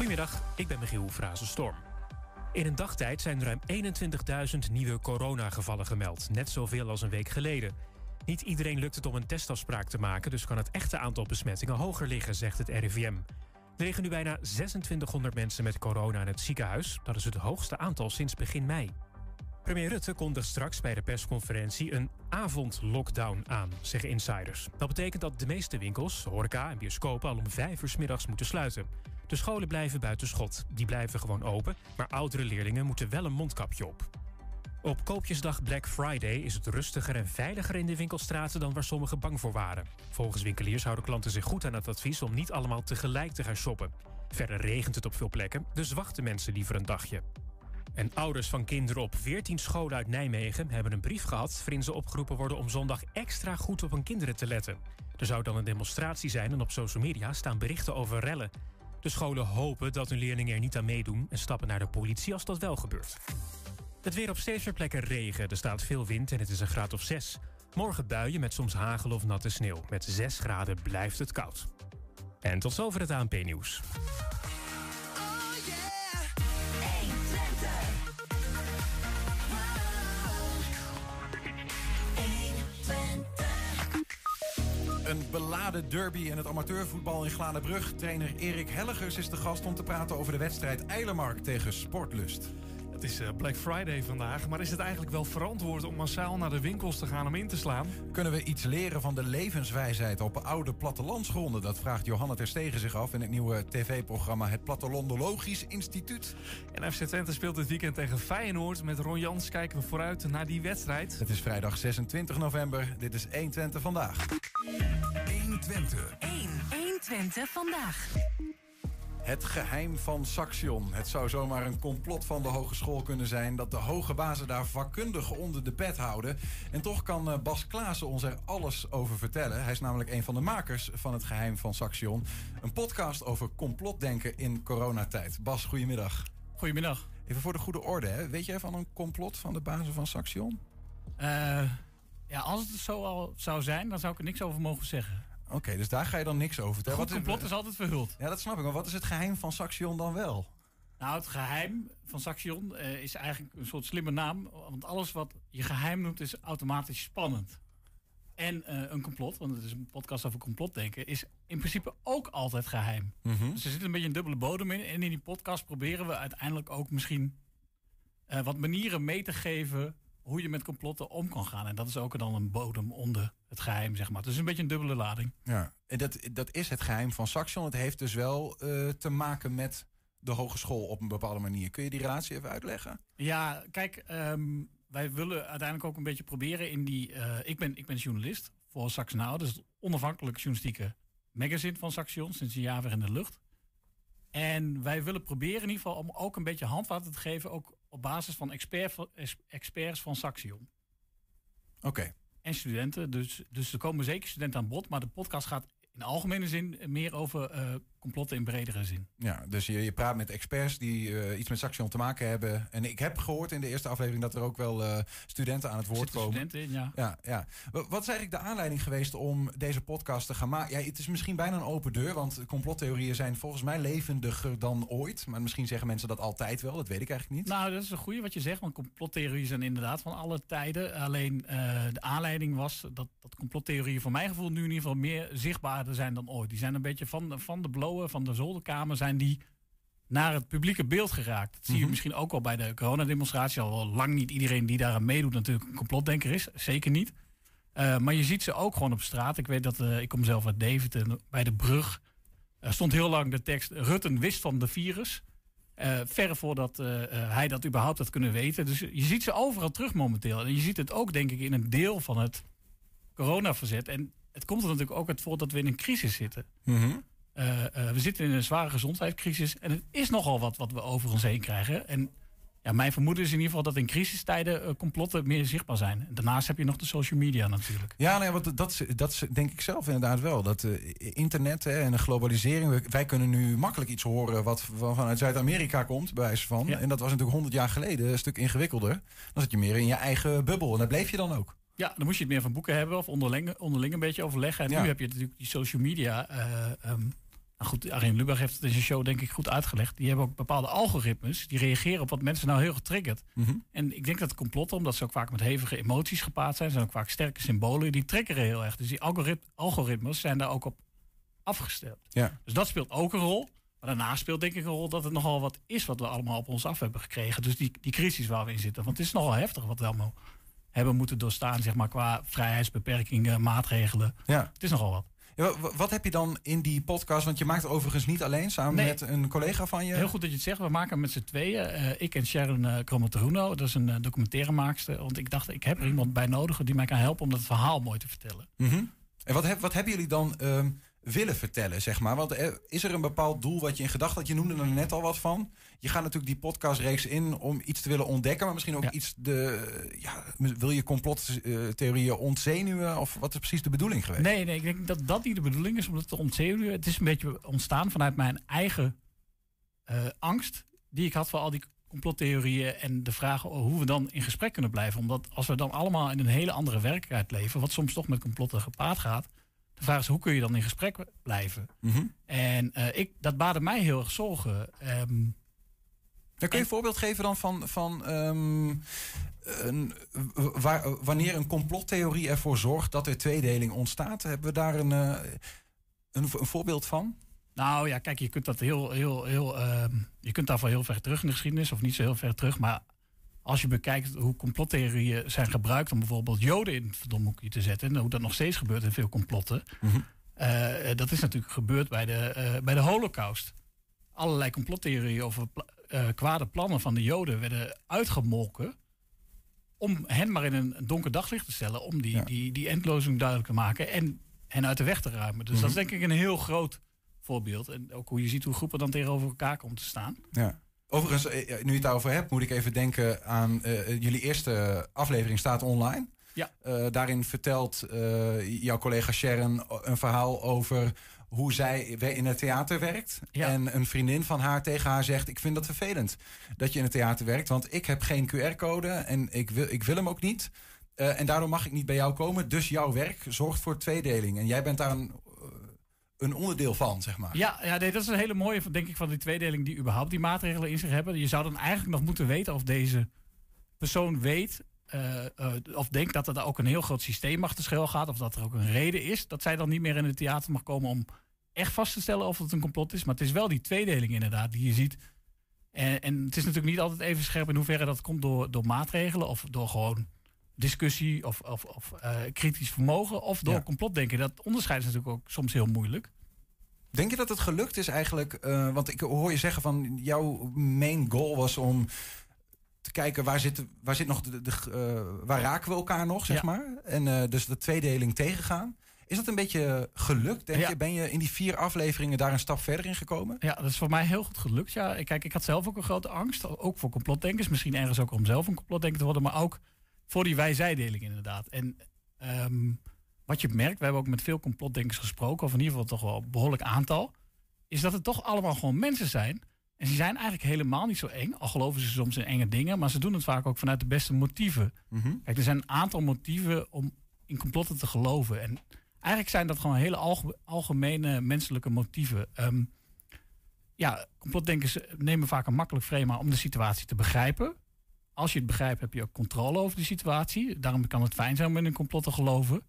Goedemiddag, ik ben Michiel Frazenstorm. In een dagtijd zijn ruim 21.000 nieuwe coronagevallen gemeld. Net zoveel als een week geleden. Niet iedereen lukt het om een testafspraak te maken... dus kan het echte aantal besmettingen hoger liggen, zegt het RIVM. Er liggen nu bijna 2600 mensen met corona in het ziekenhuis. Dat is het hoogste aantal sinds begin mei. Premier Rutte kondigt straks bij de persconferentie een avondlockdown aan, zeggen insiders. Dat betekent dat de meeste winkels, horeca en bioscopen al om vijf uur middags moeten sluiten. De scholen blijven buiten schot. Die blijven gewoon open, maar oudere leerlingen moeten wel een mondkapje op. Op koopjesdag Black Friday is het rustiger en veiliger in de winkelstraten dan waar sommigen bang voor waren. Volgens winkeliers houden klanten zich goed aan het advies om niet allemaal tegelijk te gaan shoppen. Verder regent het op veel plekken, dus wachten mensen liever een dagje. En ouders van kinderen op 14 scholen uit Nijmegen hebben een brief gehad waarin ze opgeroepen worden om zondag extra goed op hun kinderen te letten. Er zou dan een demonstratie zijn en op social media staan berichten over rellen. De scholen hopen dat hun leerlingen er niet aan meedoen en stappen naar de politie als dat wel gebeurt. Het weer op steeds meer plekken regen. Er staat veel wind en het is een graad of 6. Morgen buien met soms hagel of natte sneeuw. Met 6 graden blijft het koud. En tot zover het ANP-nieuws. Een beladen derby in het amateurvoetbal in Gladenbrug. Trainer Erik Helligers is de gast om te praten over de wedstrijd Eilermark tegen Sportlust. Het is eh, Black Friday vandaag, maar is het eigenlijk wel verantwoord om massaal naar de winkels te gaan om in te slaan? Kunnen we iets leren van de levenswijsheid op oude plattelandsgronden? Dat vraagt Johanna Terstegen zich af in het nieuwe tv-programma Het Plattelandologisch Instituut. En FC Twente speelt dit weekend tegen Feyenoord. Met Ron Jans kijken we vooruit naar die wedstrijd. Het is vrijdag 26 november. Dit is 1 Twente vandaag. 1 Twente. 1. 1 Twente vandaag. Het geheim van Saxion. Het zou zomaar een complot van de hogeschool kunnen zijn... dat de hoge bazen daar vakkundig onder de pet houden. En toch kan eh, Bas Klaassen ons er alles over vertellen. Hij is namelijk een van de makers van het geheim van Saxion. Een podcast over complotdenken in coronatijd. Bas, goedemiddag. Goedemiddag. Even voor de goede orde, hè. weet jij van een complot van de bazen van Saxion? Uh, ja, als het zo al zou zijn, dan zou ik er niks over mogen zeggen. Oké, dus daar ga je dan niks over vertellen. Wat complot is altijd verhuld. Ja, dat snap ik. Maar wat is het geheim van Saxion dan wel? Nou, het geheim van Saxion uh, is eigenlijk een soort slimme naam. Want alles wat je geheim noemt is automatisch spannend. En uh, een complot, want het is een podcast over complotdenken, is in principe ook altijd geheim. Mm -hmm. Dus er zit een beetje een dubbele bodem in. En in die podcast proberen we uiteindelijk ook misschien uh, wat manieren mee te geven hoe je met complotten om kan gaan. En dat is ook dan een bodem onder het geheim, zeg maar. Het is een beetje een dubbele lading. Ja, en dat, dat is het geheim van Saxion. Het heeft dus wel uh, te maken met de hogeschool op een bepaalde manier. Kun je die relatie even uitleggen? Ja, kijk, um, wij willen uiteindelijk ook een beetje proberen in die... Uh, ik, ben, ik ben journalist voor Sax Now, dus het onafhankelijk journalistieke magazine van Saxion, sinds een jaar weer in de lucht. En wij willen proberen in ieder geval om ook een beetje handvaten te geven, ook op basis van expert, experts van Saxion. Oké. Okay. En studenten, dus, dus er komen zeker studenten aan bod, maar de podcast gaat in algemene zin meer over uh, complotten in bredere zin. Ja, dus je, je praat met experts die uh, iets met Saxion te maken hebben. En ik heb gehoord in de eerste aflevering dat er ook wel uh, studenten aan het woord komen. Studenten in, ja. ja. Ja, Wat is eigenlijk de aanleiding geweest om deze podcast te gaan maken? Ja, het is misschien bijna een open deur, want complottheorieën zijn volgens mij levendiger dan ooit. Maar misschien zeggen mensen dat altijd wel, dat weet ik eigenlijk niet. Nou, dat is een goede wat je zegt, want complottheorieën zijn inderdaad van alle tijden. Alleen de aanleiding was dat, dat complottheorieën voor mijn gevoel nu in ieder geval meer zichtbaarder zijn dan ooit. Die zijn een beetje van, van de van de zolderkamer, zijn die naar het publieke beeld geraakt. Dat zie je misschien ook al bij de coronademonstratie. Al lang niet iedereen die daaraan meedoet natuurlijk een complotdenker is. Zeker niet. Uh, maar je ziet ze ook gewoon op straat. Ik weet dat, uh, ik kom zelf uit Deventer, bij de brug. Er stond heel lang de tekst, Rutten wist van de virus. Uh, verre voordat hij dat überhaupt had kunnen weten. Dus je ziet ze overal terug momenteel. En je ziet het ook denk ik in een deel van het coronaverzet. En het komt er natuurlijk ook uit voort dat we in een crisis zitten. Mm -hmm. Uh, uh, we zitten in een zware gezondheidscrisis. En het is nogal wat wat we over ons heen krijgen. En ja, mijn vermoeden is in ieder geval dat in crisistijden uh, complotten meer zichtbaar zijn. Daarnaast heb je nog de social media natuurlijk. Ja, nee, want dat, dat denk ik zelf inderdaad wel. Dat internet hè, en de globalisering. Wij kunnen nu makkelijk iets horen wat vanuit Zuid-Amerika komt, bij wijze van. Ja. En dat was natuurlijk honderd jaar geleden een stuk ingewikkelder. Dan zit je meer in je eigen bubbel. En daar bleef je dan ook. Ja, dan moest je het meer van boeken hebben of onderling, onderling een beetje overleggen. En Ja. nu heb je natuurlijk die social media. eh, ehm, Nou goed, Arjen Lubach heeft het in zijn show denk ik goed uitgelegd. Die hebben ook bepaalde algoritmes. Die reageren op wat mensen nou heel getriggerd. Mhm. En ik denk dat complotten, omdat ze ook vaak met hevige emoties gepaard zijn, zijn ook vaak sterke symbolen, die triggeren heel erg. Dus die algorit- algoritmes zijn daar ook op afgestemd. Ja. Dus dat speelt ook een rol. Maar daarna speelt denk ik een rol dat het nogal wat is wat we allemaal op ons af hebben gekregen. Dus die, die crisis waar we in zitten. Want het is nogal heftig wat we allemaal hebben moeten doorstaan, zeg maar, qua vrijheidsbeperkingen, maatregelen. Ja. Het is nogal wat. Ja, wat heb je dan in die podcast? Want je maakt het overigens niet alleen, samen Nee. met een collega van je. Heel goed dat je het zegt. We maken hem met z'n tweeën. Eh, ik en Sharon uh. Dat is een uh, documentairemaakster. Want ik dacht, ik heb er iemand bij nodig die mij kan helpen om dat verhaal mooi te vertellen. Mhm. En wat, heb, wat hebben jullie dan ehm, willen vertellen, zeg maar? Want is er een bepaald doel wat je in gedachten had? Je noemde er net al wat van. Je gaat natuurlijk die podcastreeks in om iets te willen ontdekken, maar misschien ook Ja. iets de. Ja, wil je complottheorieën ontzenuwen? Of wat is precies de bedoeling geweest? Nee, nee, ik denk dat dat niet de bedoeling is om dat te ontzenuwen. Het is een beetje ontstaan vanuit mijn eigen eh, angst die ik had voor al die complottheorieën en de vraag hoe we dan in gesprek kunnen blijven. Omdat als we dan allemaal in een hele andere werkelijkheid leven, wat soms toch met complotten gepaard gaat, de vraag is hoe kun je dan in gesprek blijven? Mhm. En eh, ik, dat baarde mij heel erg zorgen. Ehm, kun je En- een voorbeeld geven dan van, van ehm, een, waar, wanneer een complottheorie ervoor zorgt dat er tweedeling ontstaat? Hebben we daar een, eh, een, een voorbeeld van? Nou ja, kijk, je kunt dat heel, heel, heel. ehm, je kunt daarvoor heel ver terug in de geschiedenis, of niet zo heel ver terug. Maar als je bekijkt hoe complottheorieën zijn gebruikt om bijvoorbeeld Joden in het verdomhoekje te zetten, en hoe dat nog steeds gebeurt in veel complotten. Mhm. eh, dat is natuurlijk gebeurd bij de, eh, bij de Holocaust. Allerlei complottheorieën over eh, kwade plannen van de Joden werden uitgemolken. Om hen maar in een donker daglicht te stellen. Om die, Ja. die, die endlozing duidelijk te maken. En hen uit de weg te ruimen. Dus dat is Mhm. denk ik een heel groot voorbeeld. En ook hoe je ziet hoe groepen dan tegenover elkaar komen te staan. Ja. Overigens, eh, nu je het daarover hebt, moet ik even denken aan eh, jullie eerste aflevering staat online. Ja. Daarin vertelt jouw collega Sharon een verhaal over hoe zij in het theater werkt. Ja. En een vriendin van haar tegen haar zegt: Ik vind dat vervelend dat je in het theater werkt, want ik heb geen QR-code en ik wil, ik wil hem ook niet. Eh, en daardoor mag ik niet bij jou komen. Dus jouw werk zorgt voor tweedeling. En jij bent daar een, eh, een onderdeel van, zeg maar. Ja, ja nee, dat is een hele mooie, denk ik, van die tweedeling die überhaupt die maatregelen in zich hebben. Je zou dan eigenlijk nog moeten weten of deze persoon weet eh, eh, of denkt dat er daar ook een heel groot systeem achter schuil gaat. Of dat er ook een reden is dat zij dan niet meer in het theater mag komen om echt vast te stellen of het een complot is. Maar het is wel die tweedeling inderdaad die je ziet. En, en het is natuurlijk niet altijd even scherp in hoeverre dat komt door, door maatregelen of door gewoon discussie of, of, of eh, kritisch vermogen of door Ja. complotdenken. Dat onderscheid is natuurlijk ook soms heel moeilijk. Denk je dat het gelukt is eigenlijk? want ik hoor je zeggen van jouw main goal was om te kijken waar zit, waar zit nog de, de, eh, waar raken we elkaar nog, zeg Ja. maar. En eh, dus de tweedeling tegengaan. Is dat een beetje gelukt, denk Ja. je? Ben je in die vier afleveringen daar een stap verder in gekomen? Ja, dat is voor mij heel goed gelukt. Ja, Ik- kijk, ik had zelf ook een grote angst. Ook voor complotdenkers. Misschien ergens ook om zelf een complotdenker te worden. Maar ook voor die wij-zij-deling inderdaad. En ehm, wat je merkt, we hebben ook met veel complotdenkers gesproken. Of in ieder geval toch wel een behoorlijk aantal. Is dat het toch allemaal gewoon mensen zijn. En ze zijn eigenlijk helemaal niet zo eng. Al geloven ze soms in enge dingen. Maar ze doen het vaak ook vanuit de beste motieven. Mhm. Kijk, er zijn een aantal motieven om in complotten te geloven. En eigenlijk zijn dat gewoon hele alge- algemene menselijke motieven. Ehm, ja, complotdenkers nemen vaak een makkelijk frame om de situatie te begrijpen. Als je het begrijpt, heb je ook controle over die situatie. Daarom kan het fijn zijn om in een complot te geloven.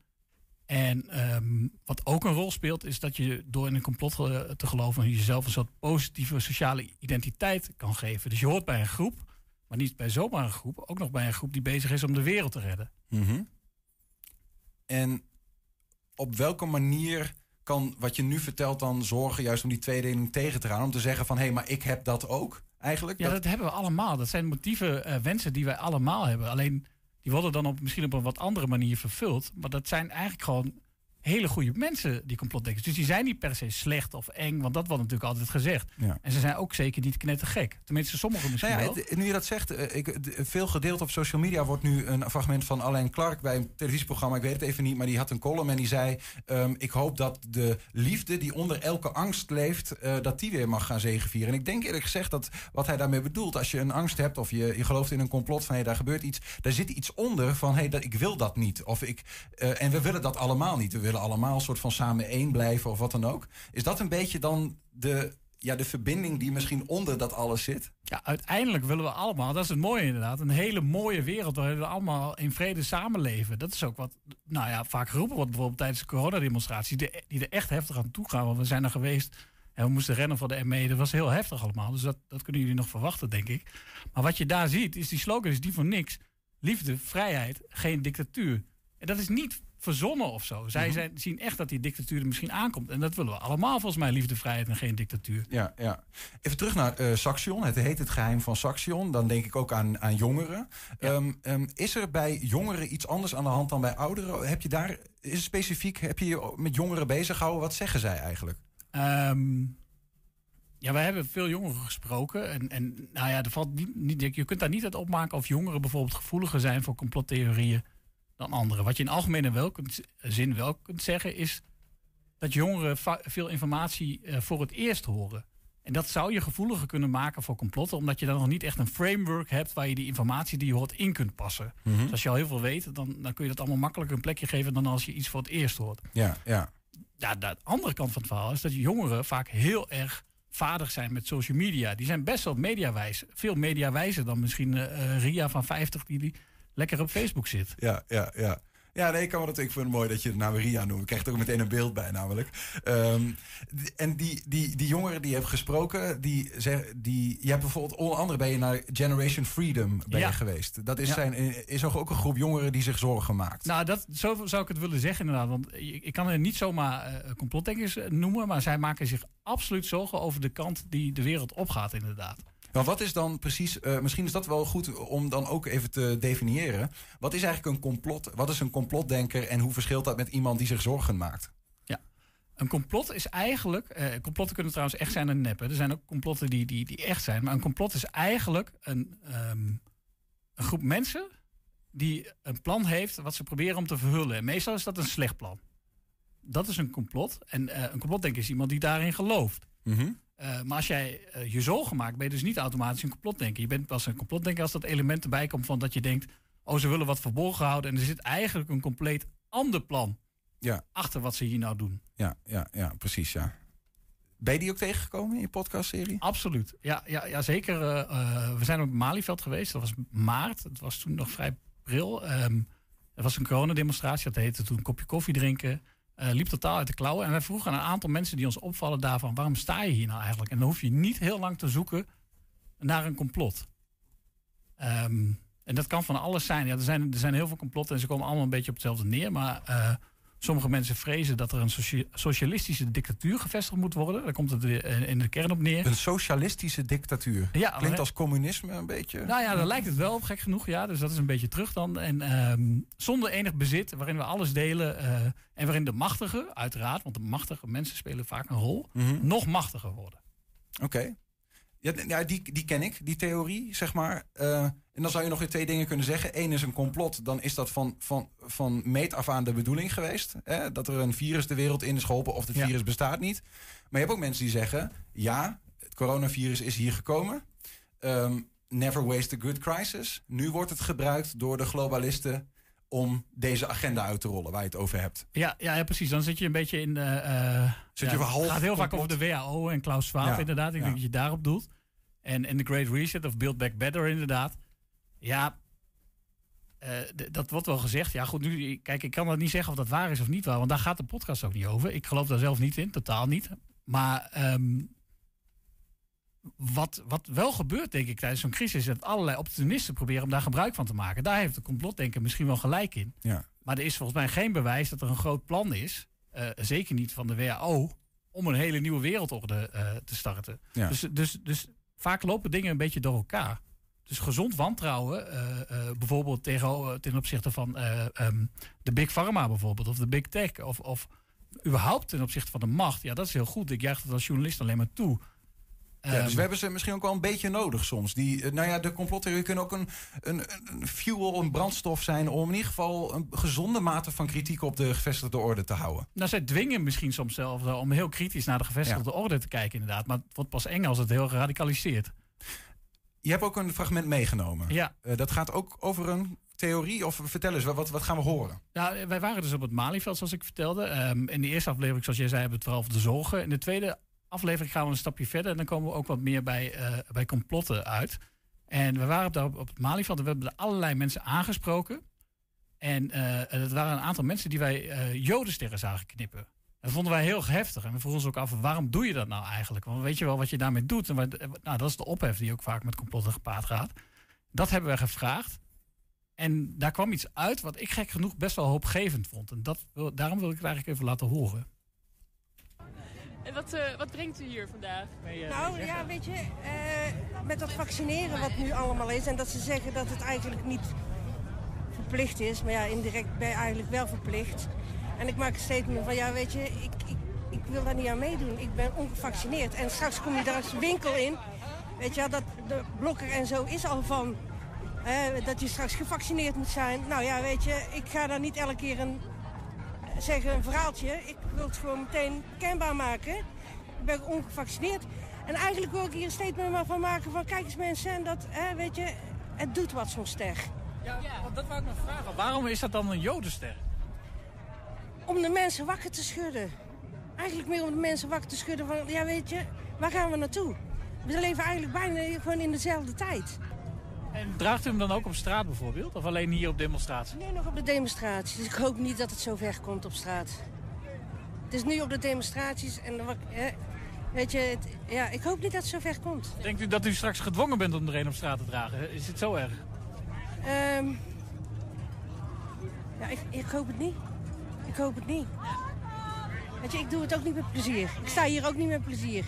En ehm, wat ook een rol speelt, is dat je door in een complot te geloven jezelf een soort positieve sociale identiteit kan geven. Dus je hoort bij een groep, maar niet bij zomaar een groep, ook nog bij een groep die bezig is om de wereld te redden. Mhm. En op welke manier kan wat je nu vertelt dan zorgen juist om die tweedeling tegen te gaan? Om te zeggen van hé, maar ik heb dat ook eigenlijk. Ja, dat hebben we allemaal. Dat zijn motieven, eh, wensen die wij allemaal hebben. Alleen die worden dan op, misschien op een wat andere manier vervuld. Maar dat zijn eigenlijk gewoon hele goede mensen, die complotdenkers. Dus die zijn niet per se slecht of eng, want dat wordt natuurlijk altijd gezegd. Ja. En ze zijn ook zeker niet knettergek. Tenminste, sommigen misschien Nou ja, wel. het- nu je dat zegt, eh, ik, veel gedeeld op social media wordt nu een fragment van Alain Clark bij een televisieprogramma, ik weet het even niet, maar die had een column en die zei: ehm, Ik hoop dat de liefde die onder elke angst leeft, eh, dat die weer mag gaan zegenvieren. En ik denk eerlijk gezegd dat wat hij daarmee bedoelt, als je een angst hebt of je, je gelooft in een complot van hé, daar gebeurt iets, daar zit iets onder van hé, dat ik wil dat niet. Of ik, eh, en we willen dat allemaal niet. We allemaal soort van samen één blijven of wat dan ook. Is dat een beetje dan de, ja, de verbinding die misschien onder dat alles zit? Ja, uiteindelijk willen we allemaal, dat is het mooie inderdaad, een hele mooie wereld waarin we allemaal in vrede samenleven. Dat is ook wat, nou ja, vaak geroepen wordt bijvoorbeeld tijdens de coronademonstraties, die, die er echt heftig aan toe gaan. Want we zijn er geweest en we moesten rennen voor de ME. Dat was heel heftig allemaal, dus dat, dat kunnen jullie nog verwachten, denk ik. Maar wat je daar ziet, is die slogan is die voor niks. Liefde, vrijheid, geen dictatuur. En dat is niet verzonnen of zo. Zij zijn, zien echt dat die dictatuur er misschien aankomt. En dat willen we allemaal volgens mij, liefde, vrijheid en geen dictatuur. Ja, ja. Even terug naar eh Saxion. Het heet het geheim van Saxion. Dan denk ik ook aan, aan jongeren. Ehm, ehm, is er bij jongeren iets anders aan de hand dan bij ouderen? Heb je daar, is het specifiek, heb je je met jongeren bezig gehouden? Wat zeggen zij eigenlijk? Ehm, ja, wij hebben veel jongeren gesproken. En, en nou ja, er valt niet, niet, je kunt daar niet uit opmaken of jongeren bijvoorbeeld gevoeliger zijn voor complottheorieën dan anderen. Wat je in algemene wel kunt, zin wel kunt zeggen, is dat jongeren veel informatie eh, voor het eerst horen. En dat zou je gevoeliger kunnen maken voor complotten, omdat je dan nog niet echt een framework hebt waar je die informatie die je hoort in kunt passen. Dus als je al heel veel weet, dan, dan kun je dat allemaal makkelijker een plekje geven dan als je iets voor het eerst hoort. Ja, ja. Ja, de andere kant van het verhaal is dat jongeren vaak heel erg vaardig zijn met social media. Die zijn best wel mediawijs. Veel mediawijzer dan misschien eh, eh, Ria van 50 die, die lekker op Facebook zit. Ja, ja, ja. Ja, nee, ik, kan me dat, ik vind het mooi dat je het nou Ria noemt. Ik krijg er ook meteen een beeld bij namelijk. Ehm, en die, die, die jongeren die je hebt gesproken, die, zeg, die, je hebt bijvoorbeeld onder andere ben je naar Generation Freedom ben Ja. je geweest. Dat is, Ja. zijn, is ook een groep jongeren die zich zorgen maakt. Nou, dat, zo zou ik het willen zeggen inderdaad. Want ik, kan er niet zomaar eh, complotdenkers eh, noemen, maar zij maken zich absoluut zorgen over de kant die de wereld opgaat inderdaad. Maar wat is dan precies, eh, misschien is dat wel goed om dan ook even te definiëren. Wat is eigenlijk een complot? Wat is een complotdenker en hoe verschilt dat met iemand die zich zorgen maakt? Een complot is eigenlijk. eh, complotten kunnen trouwens echt zijn en nep. hè. Er zijn ook complotten die, die, die echt zijn. Maar een complot is eigenlijk een, ehm, een groep mensen die een plan heeft wat ze proberen om te verhullen. En meestal is dat een slecht plan. Dat is een complot. En eh, een complotdenker is iemand die daarin gelooft. Eh, maar als jij eh, je zorgen maakt, ben je dus niet automatisch een complotdenker. Je bent pas een complotdenker als dat element erbij komt van dat je denkt... oh, ze willen wat verborgen houden en er zit eigenlijk een compleet ander plan Ja, achter wat ze hier nou doen. ja, ja, ja, precies, ja. Ben je die ook tegengekomen in je podcastserie? Absoluut. Ja, ja, ja zeker. eh, we zijn op Malieveld geweest. Dat was maart. Het was toen nog vrij pril. Ehm er was een coronademonstratie. Dat heette toen een kopje koffie drinken. Eh, liep totaal uit de klauwen. En wij vroegen aan een aantal mensen die ons opvallen daarvan... waarom sta je hier nou eigenlijk? En dan hoef je niet heel lang te zoeken naar een complot. Ehm, en dat kan van alles zijn. Ja, er, zijn er zijn heel veel complotten en ze komen allemaal een beetje op hetzelfde neer. Maar eh, sommige mensen vrezen dat er een socia- socialistische dictatuur gevestigd moet worden. Daar komt het in de kern op neer. Een socialistische dictatuur. Ja, Klinkt als communisme een beetje. nou ja, daar lijkt het wel op, gek genoeg. Ja, dus dat is een beetje terug dan. En ehm, zonder enig bezit, waarin we alles delen. eh, en waarin de machtigen, uiteraard, want de machtige mensen spelen vaak een rol, Mhm. nog machtiger worden. Oké. Ja, die, die ken ik, die theorie, zeg maar. Eh, en dan zou je nog weer twee dingen kunnen zeggen. Eén is een complot, dan is dat van, van, van meet af aan de bedoeling geweest. Hè? Dat er een virus de wereld in is geholpen of het Ja. virus bestaat niet. Maar je hebt ook mensen die zeggen... ja, het coronavirus is hier gekomen. Ehm, never waste a good crisis. Nu wordt het gebruikt door de globalisten... om deze agenda uit te rollen waar je het over hebt. Ja, ja, ja precies. Dan zit je een beetje in de. eh, Zit ja, je half Het gaat heel vaak over de WHO en Klaus Schwab, Ja, inderdaad. Ik denk dat je daarop doelt. En, en de Great Reset of Build Back Better, inderdaad. Ja, eh, dat wordt wel gezegd. Ja, goed, nu, kijk, ik kan dat niet zeggen of dat waar is of niet waar, want daar gaat de podcast ook niet over. Ik geloof daar zelf niet in, totaal niet. Maar ehm, wat, wat wel gebeurt, denk ik, tijdens zo'n crisis, is dat allerlei opportunisten proberen om daar gebruik van te maken. Daar heeft de complotdenker misschien wel gelijk in. Ja. Maar er is volgens mij geen bewijs dat er een groot plan is, eh, zeker niet van de WHO, om een hele nieuwe wereldorde eh, te starten. Ja. Dus, dus, dus vaak lopen dingen een beetje door elkaar. Dus gezond wantrouwen, eh, bijvoorbeeld tegen, ten opzichte van eh, ehm, de Big Pharma bijvoorbeeld, of de Big Tech, of, of überhaupt ten opzichte van de macht. Ja, dat is heel goed. Ik juich dat als journalist alleen maar toe. Ja, Ehm, dus we hebben ze misschien ook wel een beetje nodig soms. Die, eh, nou ja, de complottheorieën kunnen ook een, een, een fuel, een brandstof zijn... om in ieder geval een gezonde mate van kritiek op de gevestigde orde te houden. Nou, zij dwingen misschien soms zelf wel om heel kritisch naar de gevestigde orde te kijken, inderdaad. Maar het wordt pas eng als het heel geradicaliseerd. Je hebt ook een fragment meegenomen. Ja, Eh, dat gaat ook over een theorie? Of vertel eens, wat, wat gaan we horen? Ja, wij waren dus op het Malieveld, zoals ik vertelde. Ehm, in de eerste aflevering, zoals jij zei, hebben we het vooral over de zorgen. In de tweede aflevering gaan we een stapje verder. En dan komen we ook wat meer bij, eh, bij complotten uit. En we waren op, de, op het Malieveld en we hebben er allerlei mensen aangesproken. En uh, waren een aantal mensen die wij uh, jodensterren zagen knippen. Dat vonden wij heel heftig. En we vroegen ons ook af, waarom doe je dat nou eigenlijk? Want weet je wel wat je daarmee doet? En nou, dat is de ophef die ook vaak met complotten gepaard gaat. Dat hebben we gevraagd. En daar kwam iets uit wat ik gek genoeg best wel hoopgevend vond. En dat, daarom wil ik het eigenlijk even laten horen. En wat, uh, wat brengt u hier vandaag? nou ja, weet je, uh, met dat vaccineren wat nu allemaal is... en dat ze zeggen dat het eigenlijk niet verplicht is... maar ja, indirect ben je eigenlijk wel verplicht. En ik maak een statement van, ja, weet je, ik, ik, ik wil daar niet aan meedoen. Ik ben ongevaccineerd. En straks kom je daar als winkel in... Weet je, dat de blokker en zo is al van dat je straks gevaccineerd moet zijn. Nou ja, weet je, ik ga daar niet elke keer een, zeggen een verhaaltje. Ik wil het gewoon meteen kenbaar maken. Ik ben ongevaccineerd. En eigenlijk wil ik hier een statement van maken van... kijk eens mensen, en dat, hè, weet je, het doet wat zo'n ster. Ja, want dat wou ik nog vragen. Waarom is dat dan een jodenster? Om de mensen wakker te schudden. Eigenlijk meer om de mensen wakker te schudden van... ja, weet je, waar gaan we naartoe? We leven eigenlijk bijna gewoon in dezelfde tijd. En draagt u hem dan ook op straat bijvoorbeeld? Of alleen hier op demonstratie? Nee, nog op de demonstraties. Dus ik hoop niet dat het zo ver komt op straat. Het is nu op de demonstraties en weet je, het, ja, ik hoop niet dat het zo ver komt. Denkt u dat u straks gedwongen bent om er een op straat te dragen? Is het zo erg? Um, ja, ik, ik hoop het niet. Ik hoop het niet. Weet je, ik doe het ook niet met plezier. Ik sta hier ook niet met plezier.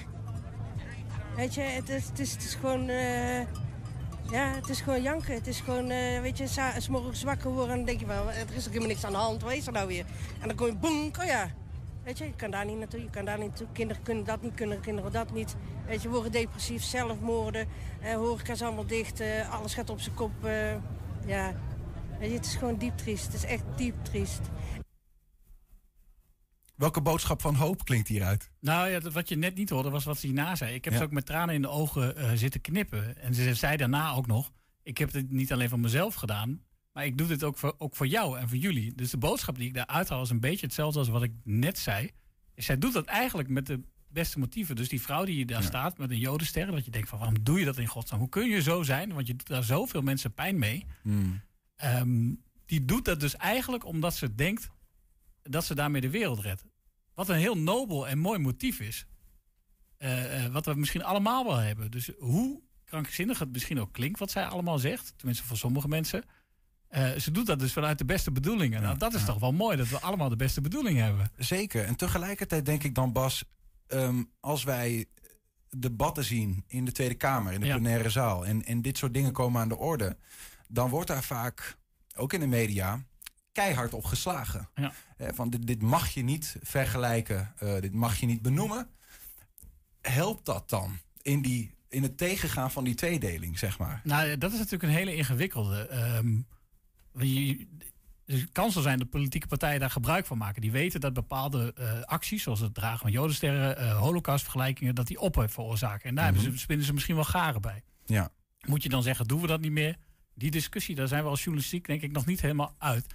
Weet je, het is, het is, het is gewoon... Uh, ja, het is gewoon janken. Het is gewoon, uh, weet je, s morgens wakker worden en dan denk je van, er is ook helemaal niks aan de hand. Wat is er nou weer? En dan kom je, boem, oh ja. Weet je, je kan daar niet naartoe, je kan daar niet naartoe. Kinderen kunnen dat niet, kunnen kinderen dat niet. Weet je, worden depressief, zelfmoorden. Uh, horeca is allemaal dicht, uh, alles gaat op zijn kop. Ja, het is gewoon diep triest. Het is echt diep triest. Welke boodschap van hoop klinkt hieruit? Nou ja, wat je net niet hoorde was wat ze hierna zei. Ik heb ze ook met tranen in de ogen uh, zitten knippen. En ze zei daarna ook nog... ik heb het niet alleen voor mezelf gedaan... maar ik doe dit ook voor, ook voor jou en voor jullie. Dus de boodschap die ik daar uithaal is een beetje hetzelfde als wat ik net zei. Zij doet dat eigenlijk met de beste motieven. Dus die vrouw die daar staat met een jodenster... dat je denkt van waarom doe je dat in godsnaam? Hoe kun je zo zijn? Want je doet daar zoveel mensen pijn mee. Hmm. Um, die doet dat dus eigenlijk omdat ze denkt dat ze daarmee de wereld redt. Wat een heel nobel en mooi motief is. Uh, uh, wat we misschien allemaal wel hebben. Dus hoe krankzinnig het misschien ook klinkt wat zij allemaal zegt. Tenminste voor sommige mensen. Uh, ze doet dat dus vanuit de beste bedoelingen. Ja, nou, dat is ja. toch wel mooi dat we allemaal de beste bedoelingen hebben. Zeker. En tegelijkertijd denk ik dan, Bas, um, als wij debatten zien in de Tweede Kamer, in de ja. plenaire zaal, en, en dit soort dingen komen aan de orde, dan wordt daar vaak, ook in de media, keihard op geslagen. Ja. Uh, van dit, dit, mag je niet vergelijken, uh, dit mag je niet benoemen. Helpt dat dan in, die, in het tegengaan van die tweedeling, zeg maar? Nou, dat is natuurlijk een hele ingewikkelde. Um, je, het kan zo zijn dat politieke partijen daar gebruik van maken. Die weten dat bepaalde uh, acties, zoals het dragen van jodensterren, uh, holocaustvergelijkingen, dat die ophef veroorzaken. En daar mm -hmm. hebben ze, spinnen ze misschien wel garen bij. Ja. Moet je dan zeggen, doen we dat niet meer? Die discussie, daar zijn we als journalistiek denk ik nog niet helemaal uit.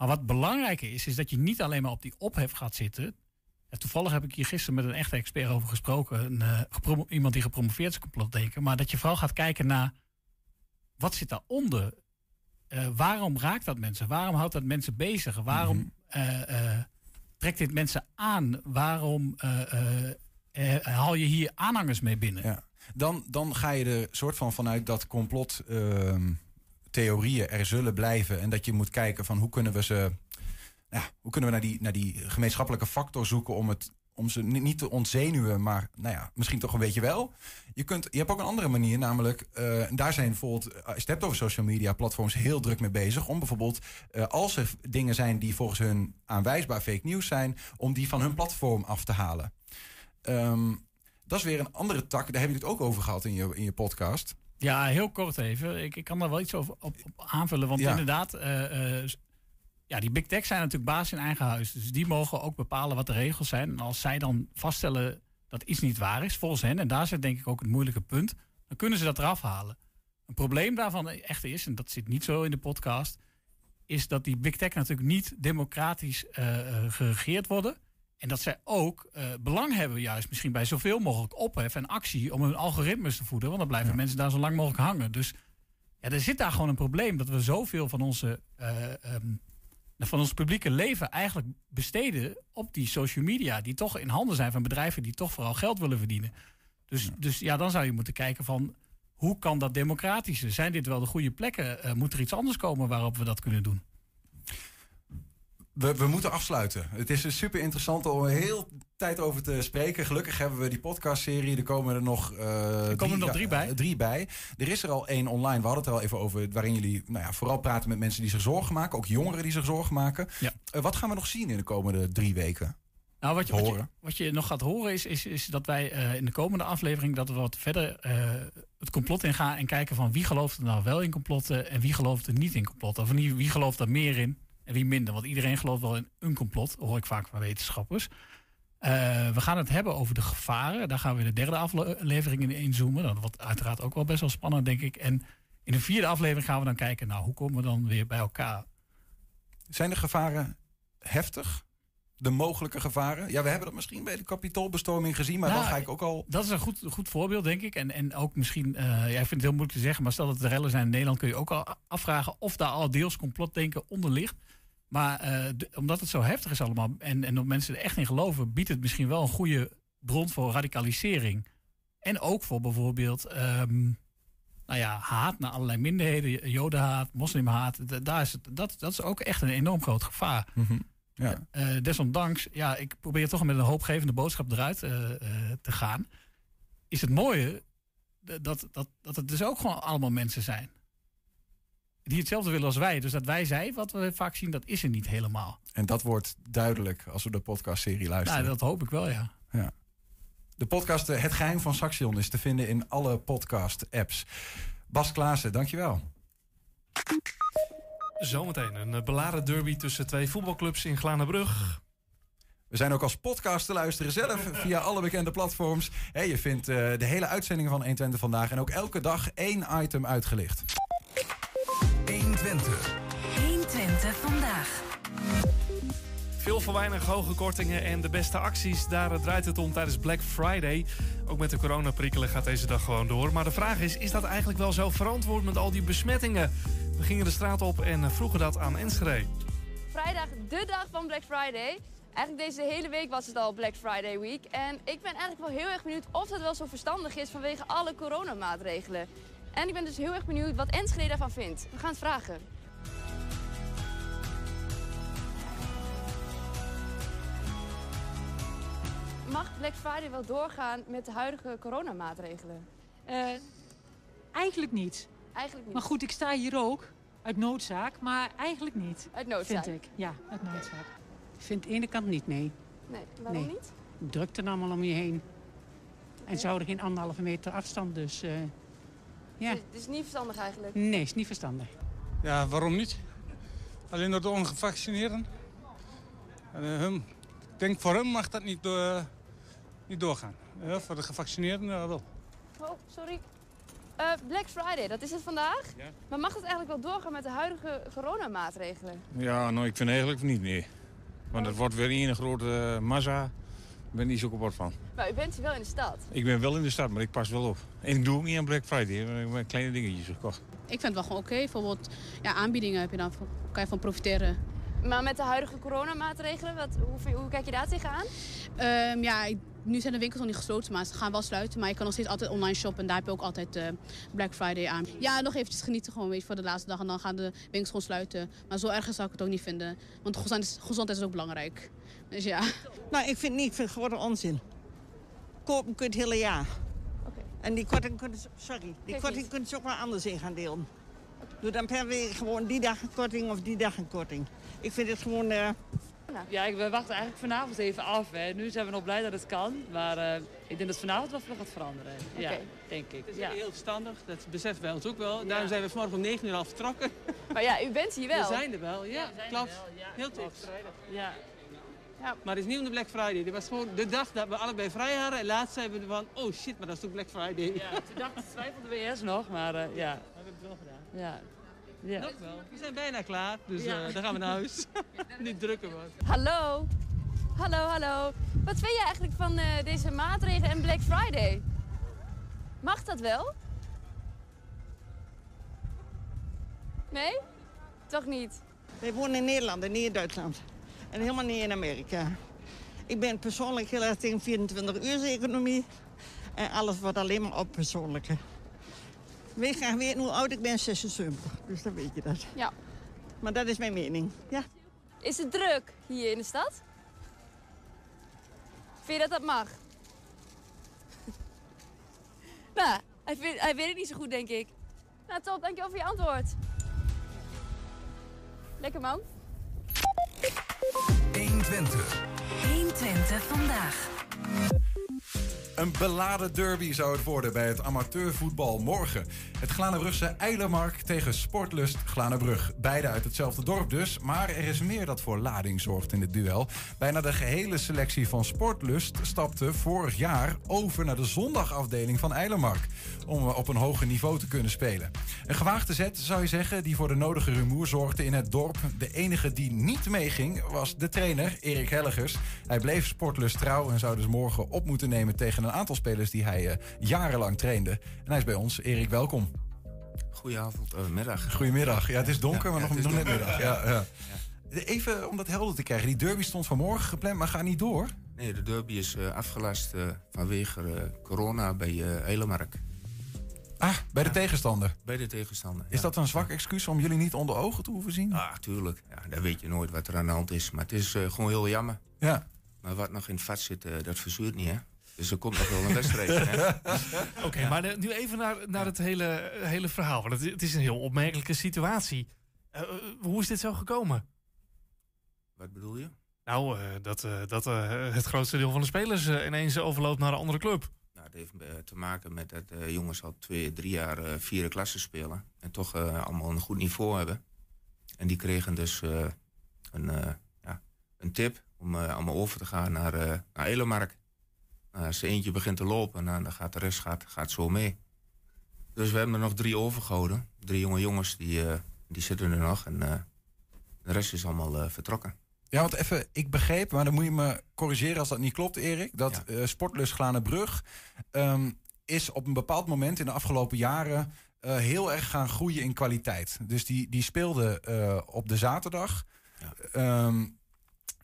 Maar wat belangrijker is, is dat je niet alleen maar op die ophef gaat zitten. En toevallig heb ik hier gisteren met een echte expert over gesproken. Een, uh, iemand die gepromoveerd is complotdenker. Maar dat je vooral gaat kijken naar wat zit daaronder. Uh, waarom raakt dat mensen? Waarom houdt dat mensen bezig? Waarom mm -hmm. uh, trekt dit mensen aan? Waarom haal je hier aanhangers mee binnen? Ja. Dan, dan ga je er soort van vanuit dat complot ehm, theorieën er zullen blijven. En dat je moet kijken van hoe kunnen we ze. Ja, hoe kunnen we naar die, naar die gemeenschappelijke factor zoeken om, het, om ze niet te ontzenuwen, maar nou ja, misschien toch een beetje wel. Je, kunt, je hebt ook een andere manier, namelijk, uh, daar zijn bijvoorbeeld, als je hebt over social media platforms, heel druk mee bezig. Om bijvoorbeeld, uh, als er dingen zijn die volgens hun aanwijsbaar fake news zijn, om die van hun platform af te halen. Um, dat is weer een andere tak, daar heb je het ook over gehad in je, in je podcast. Ja, heel kort even. Ik, ik kan daar wel iets over op, op aanvullen. Want ja. inderdaad, uh, uh, ja, die big tech zijn natuurlijk baas in eigen huis. Dus die mogen ook bepalen wat de regels zijn. En als zij dan vaststellen dat iets niet waar is, volgens hen, en daar zit denk ik ook het moeilijke punt, dan kunnen ze dat eraf halen. Een probleem daarvan echt is, en dat zit niet zo in de podcast, is dat die big tech natuurlijk niet democratisch eh, eh, geregeerd worden. En dat zij ook eh, belang hebben, juist misschien bij zoveel mogelijk ophef en actie om hun algoritmes te voeden. Want dan blijven mensen daar zo lang mogelijk hangen. Dus ja, er zit daar gewoon een probleem dat we zoveel van onze, eh, ehm, van ons publieke leven eigenlijk besteden op die social media. Die toch in handen zijn van bedrijven die toch vooral geld willen verdienen. Dus dus ja, dan zou je moeten kijken van hoe kan dat democratische? Zijn dit wel de goede plekken? Eh, moet er iets anders komen waarop we dat kunnen doen? We, we moeten afsluiten. Het is super interessant om heel tijd over te spreken. Gelukkig hebben we die podcastserie. Er komen er nog, eh, er komen er nog drie bij. eh, drie bij. Er is er al één online. We hadden het er al even over. Waarin jullie nou ja, vooral praten met mensen die zich zorgen maken. Ook jongeren die zich zorgen maken. Ja. Eh, wat gaan we nog zien in de komende drie weken? Nou, wat je, wat je, Horen. wat je nog gaat horen is, is, is dat wij in de komende aflevering dat we wat verder het complot ingaan en kijken van wie gelooft er nou wel in complotten en wie gelooft er niet in complotten. Of niet, wie gelooft er meer in en wie minder. Want iedereen gelooft wel in een complot, hoor ik vaak van wetenschappers. Eh, we gaan het hebben over de gevaren. Daar gaan we in de derde aflevering in inzoomen. Dat wordt uiteraard ook wel best wel spannend, denk ik. En in de vierde aflevering gaan we dan kijken, nou, hoe komen we dan weer bij elkaar? Zijn de gevaren heftig? De mogelijke gevaren? Ja, we hebben dat misschien bij de kapitoolbestorming gezien. Maar Nou, dan ga ik ook al... Dat is een goed, goed voorbeeld, denk ik. En, en ook misschien, eh ja, ik vind het heel moeilijk te zeggen, maar stel dat de rellen zijn in Nederland, kun je ook al afvragen of daar al deels complotdenken onder ligt. Maar eh, de- omdat het zo heftig is allemaal en, en dat mensen er echt in geloven, biedt het misschien wel een goede bron voor radicalisering. En ook voor bijvoorbeeld ehm, nou ja, haat naar allerlei minderheden, jodenhaat, moslimhaat. Daar is het, dat, dat is ook echt een enorm groot gevaar. Mhm. Ja. Eh, desondanks, ja, ik probeer toch met een hoopgevende boodschap eruit eh, eh, te gaan. Is het mooie dat, dat, dat het dus ook gewoon allemaal mensen zijn. Die hetzelfde willen als wij. Dus dat wij zij, wat we vaak zien, dat is er niet helemaal. En dat wordt duidelijk als we de podcastserie luisteren. Nou, dat hoop ik wel, ja. De podcast eh, Het Geheim van Saxion is te vinden in alle podcast-apps. Bas Klaassen, dankjewel. Zometeen een eh, beladen derby tussen twee voetbalclubs in Glanenbrug. We zijn ook als podcast te luisteren zelf via alle bekende platforms. Hey, je vindt eh, de hele uitzendingen van 120 vandaag en ook elke dag één item uitgelicht. 120. 120 vandaag. Veel voor weinig hoge kortingen en de beste acties. Daar draait het om tijdens Black Friday. Ook met de coronaprikkelen gaat deze dag gewoon door. Maar de vraag is, is dat eigenlijk wel zo verantwoord met al die besmettingen? We gingen de straat op en vroegen dat aan Enschede. Vrijdag, de dag van Black Friday. Eigenlijk deze hele week was het al Black Friday week. En ik ben eigenlijk wel heel erg benieuwd of dat wel zo verstandig is vanwege alle coronamaatregelen. En ik ben dus heel erg benieuwd wat Enschede daarvan vindt. We gaan het vragen. Mag Black Friday wel doorgaan met de huidige coronamaatregelen? Eh, eigenlijk niet. Eigenlijk niet. Maar goed, ik sta hier ook uit noodzaak, maar eigenlijk niet. Uit noodzaak. Vind ik. Ja, uit noodzaak. Ik vind de ene kant niet, nee. Nee, waarom Nee. niet? Drukt er allemaal om je heen. En ze houden geen anderhalve meter afstand, dus eh, ja. Het is niet verstandig eigenlijk. Nee, is niet verstandig. Ja, waarom niet? Alleen door de ongevaccineerden. En, eh, hun, ik denk voor hem mag dat niet, door, niet doorgaan. Ja, voor de gevaccineerden wel. Oh, sorry. Eh, Black Friday, dat is het vandaag. Ja. Maar mag het eigenlijk wel doorgaan met de huidige coronamaatregelen? Ja, nou, ik vind eigenlijk niet, nee. Want het wordt weer een grote massa. Ik ben niet zo kapot van. Maar u bent hier wel in de stad. Ik ben wel in de stad, maar ik pas wel op. En ik doe ook niet aan Black Friday. Ik heb kleine dingetjes gekocht. Ik vind het wel gewoon oké. Bijvoorbeeld ja, aanbiedingen heb je dan, kan je van profiteren. Maar met de huidige coronamaatregelen, wat, hoe, hoe kijk je daar tegenaan? Ehm ja, nu zijn de winkels nog niet gesloten, maar ze gaan wel sluiten. Maar je kan nog steeds altijd online shoppen en daar heb je ook altijd eh, Black Friday aan. Ja, nog eventjes genieten gewoon, weet je, voor de laatste dag. En dan gaan de winkels gewoon sluiten. Maar zo erg zou ik het ook niet vinden. Want gezondheid is, gezondheid is ook belangrijk. Dus ja. Nou, ik vind niet, ik vind het gewoon onzin. Kopen kunt het hele jaar. En die korting kunnen ze, sorry, die korting kunnen ze ook wel anders in gaan delen. Doe dan per week gewoon die dag een korting of die dag een korting. Ik vind het gewoon, eh, Ja, ik, we wachten eigenlijk vanavond even af. Hè. Nu zijn we nog blij dat het kan. Maar eh, ik denk dat vanavond wel veel gaat veranderen. Ja, denk ik. Het is Ja. heel verstandig, dat beseffen wij ons ook wel. Daarom zijn we vanmorgen om 9 uur al vertrokken. Maar ja, u bent hier wel. We zijn er wel, ja, we zijn er klopt. wel, ja, heel klopt. tegenstrijdig. Ja. Maar het is niet om de Black Friday. Dit was gewoon de dag dat we allebei vrij hadden. En laatst zeiden we van, oh shit, maar dat is toch Black Friday. Ja, toen dacht, twijfelde we eerst nog, maar eh, ja. We hebben het wel gedaan. ja. Ja. Nog wel. We zijn bijna klaar, dus Ja. eh, dan gaan we naar huis. Niet drukken, man. Hallo. Hallo, hallo. Wat vind jij eigenlijk van eh, deze maatregelen en Black Friday? Mag dat wel? Nee? Toch niet? Wij wonen in Nederland en niet in Duitsland. En helemaal niet in Amerika. Ik ben persoonlijk heel erg tegen 24-uurs-economie. En alles wordt alleen maar op persoonlijke. Wil je graag weten hoe oud ik ben? 76. Dus dan weet je dat. Ja. Maar dat is mijn mening. Ja. Is het druk hier in de stad? Vind je dat dat mag? nou, hij, vindt- hij weet het niet zo goed, denk ik. Nou, top. Dankjewel voor je antwoord. Lekker, man. 120. 120 vandaag. Een beladen derby zou het worden bij het amateurvoetbal morgen. Het Glanenbrugse Eilermark tegen Sportlust Glanenbrug. Beide uit hetzelfde dorp dus, maar er is meer dat voor lading zorgt in het duel. Bijna de gehele selectie van Sportlust stapte vorig jaar over naar de zondagafdeling van Eilermark. Om op een hoger niveau te kunnen spelen. Een gewaagde zet zou je zeggen, die voor de nodige rumoer zorgde in het dorp. De enige die niet meeging was de trainer, Erik Helligers. Hij bleef Sportlust trouw en zou dus morgen op moeten nemen tegen een aantal spelers die hij eh, jarenlang trainde. En hij is bij ons. Erik, welkom. Goedenavond, eh, middag. Goedemiddag. Ja, het is donker, Ja, maar ja, nog, nog net middag. Ja, ja. Even om dat helder te krijgen. Die derby stond vanmorgen gepland, maar gaat niet door. Nee, de derby is eh, afgelast vanwege corona bij uh, Elemark. Ah, bij de tegenstander. Bij de tegenstander. Is dat een zwak excuus om jullie niet onder ogen te hoeven zien? Ah, tuurlijk. Ja, dan weet je nooit wat er aan de hand is. Maar het is gewoon heel jammer. Ja. Maar wat nog in het vat zit, dat verzuurt niet, hè? Dus er komt nog wel een wedstrijd. Oké, maar eh, nu even naar, naar het hele, hele verhaal. Want het, het is een heel opmerkelijke situatie. Eh, eh, hoe is dit zo gekomen? Wat bedoel je? Nou, dat, dat het grootste deel van de spelers ineens overloopt naar een andere club. Nou, het heeft te maken met dat jongens al twee, drie jaar vierde klasse spelen. En toch allemaal een goed niveau hebben. En die kregen dus een, ja, een tip om allemaal over te gaan naar, naar Elemark. Nou, als er eentje begint te lopen, nou, dan gaat de rest gaat, gaat zo mee. Dus we hebben er nog drie overgehouden. Drie jonge jongens, die, eh, die zitten er nog. En eh, de rest is allemaal eh, vertrokken. Ja, want even, ik begreep, maar dan moet je me corrigeren als dat niet klopt, Erik. Dat eh Sportlust Glanenbrug ehm, is op een bepaald moment in de afgelopen jaren heel erg gaan groeien in kwaliteit. Dus die, die speelde op de zaterdag. Ehm,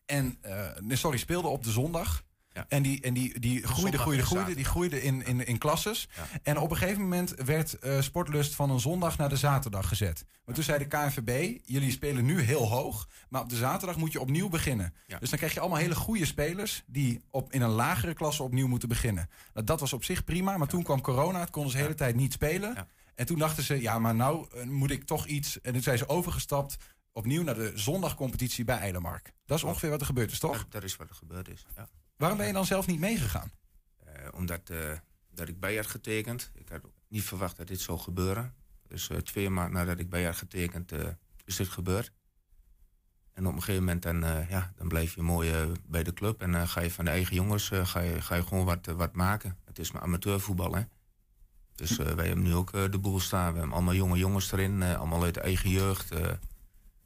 en, nee, sorry, speelde op de zondag. En die, en die, die groeide, groeide, groeide. Die groeide in, in, in klasses. En op een gegeven moment werd eh, Sportlust van een zondag naar de zaterdag gezet. Maar toen zei de KNVB, jullie spelen nu heel hoog. Maar op de zaterdag moet je opnieuw beginnen. Dus dan krijg je allemaal hele goede spelers... die op, in een lagere klasse opnieuw moeten beginnen. Nou, dat was op zich prima, maar toen kwam corona. Het konden ze de hele tijd niet spelen. En toen dachten ze, ja, maar nou eh, moet ik toch iets... En toen zijn ze overgestapt opnieuw naar de zondagcompetitie bij Eilermark. Dat is ongeveer wat er gebeurd is, toch? Dat, dat is wat er gebeurd is, ja. Waarom ben je dan zelf niet meegegaan? Eh, omdat eh, dat ik bij had getekend. Ik had niet verwacht dat dit zou gebeuren. Dus eh, twee maanden nadat ik bij had getekend, is dit gebeurd. En op een gegeven moment dan, ja, dan blijf je mooi bij de club. En dan ga je van de eigen jongens ga je, ga je gewoon wat, wat maken. Het is maar amateurvoetbal, hè. Dus wij hebben nu ook de boel staan. We hebben allemaal jonge jongens erin, allemaal uit de eigen jeugd.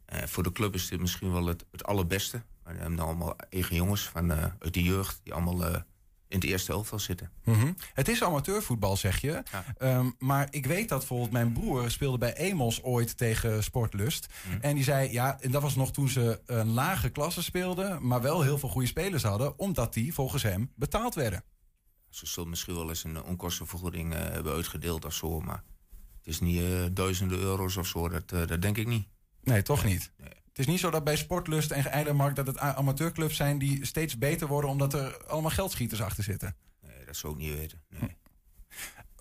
voor de club is dit misschien wel het, het allerbeste. Maar we hebben allemaal eigen jongens van, eh, uit de jeugd... die allemaal eh, in het eerste elftal zitten. Mhm. Het is amateurvoetbal, zeg je. Ehm, maar ik weet dat bijvoorbeeld mijn broer speelde bij Emos ooit tegen Sportlust. En die zei, ja, en dat was nog toen ze een lage klasse speelden... maar wel heel veel goede spelers hadden... omdat die volgens hem betaald werden. Ze zullen misschien wel eens een onkostenvergoeding eh, hebben uitgedeeld of zo. Maar het is niet eh, duizenden euro's of zo. Dat, eh, dat denk ik niet. Nee, toch niet? Het is niet zo dat bij Sportlust en Eilermark... dat het amateurclubs zijn die steeds beter worden... omdat er allemaal geldschieters achter zitten. Nee, dat zou ik niet weten. Nee.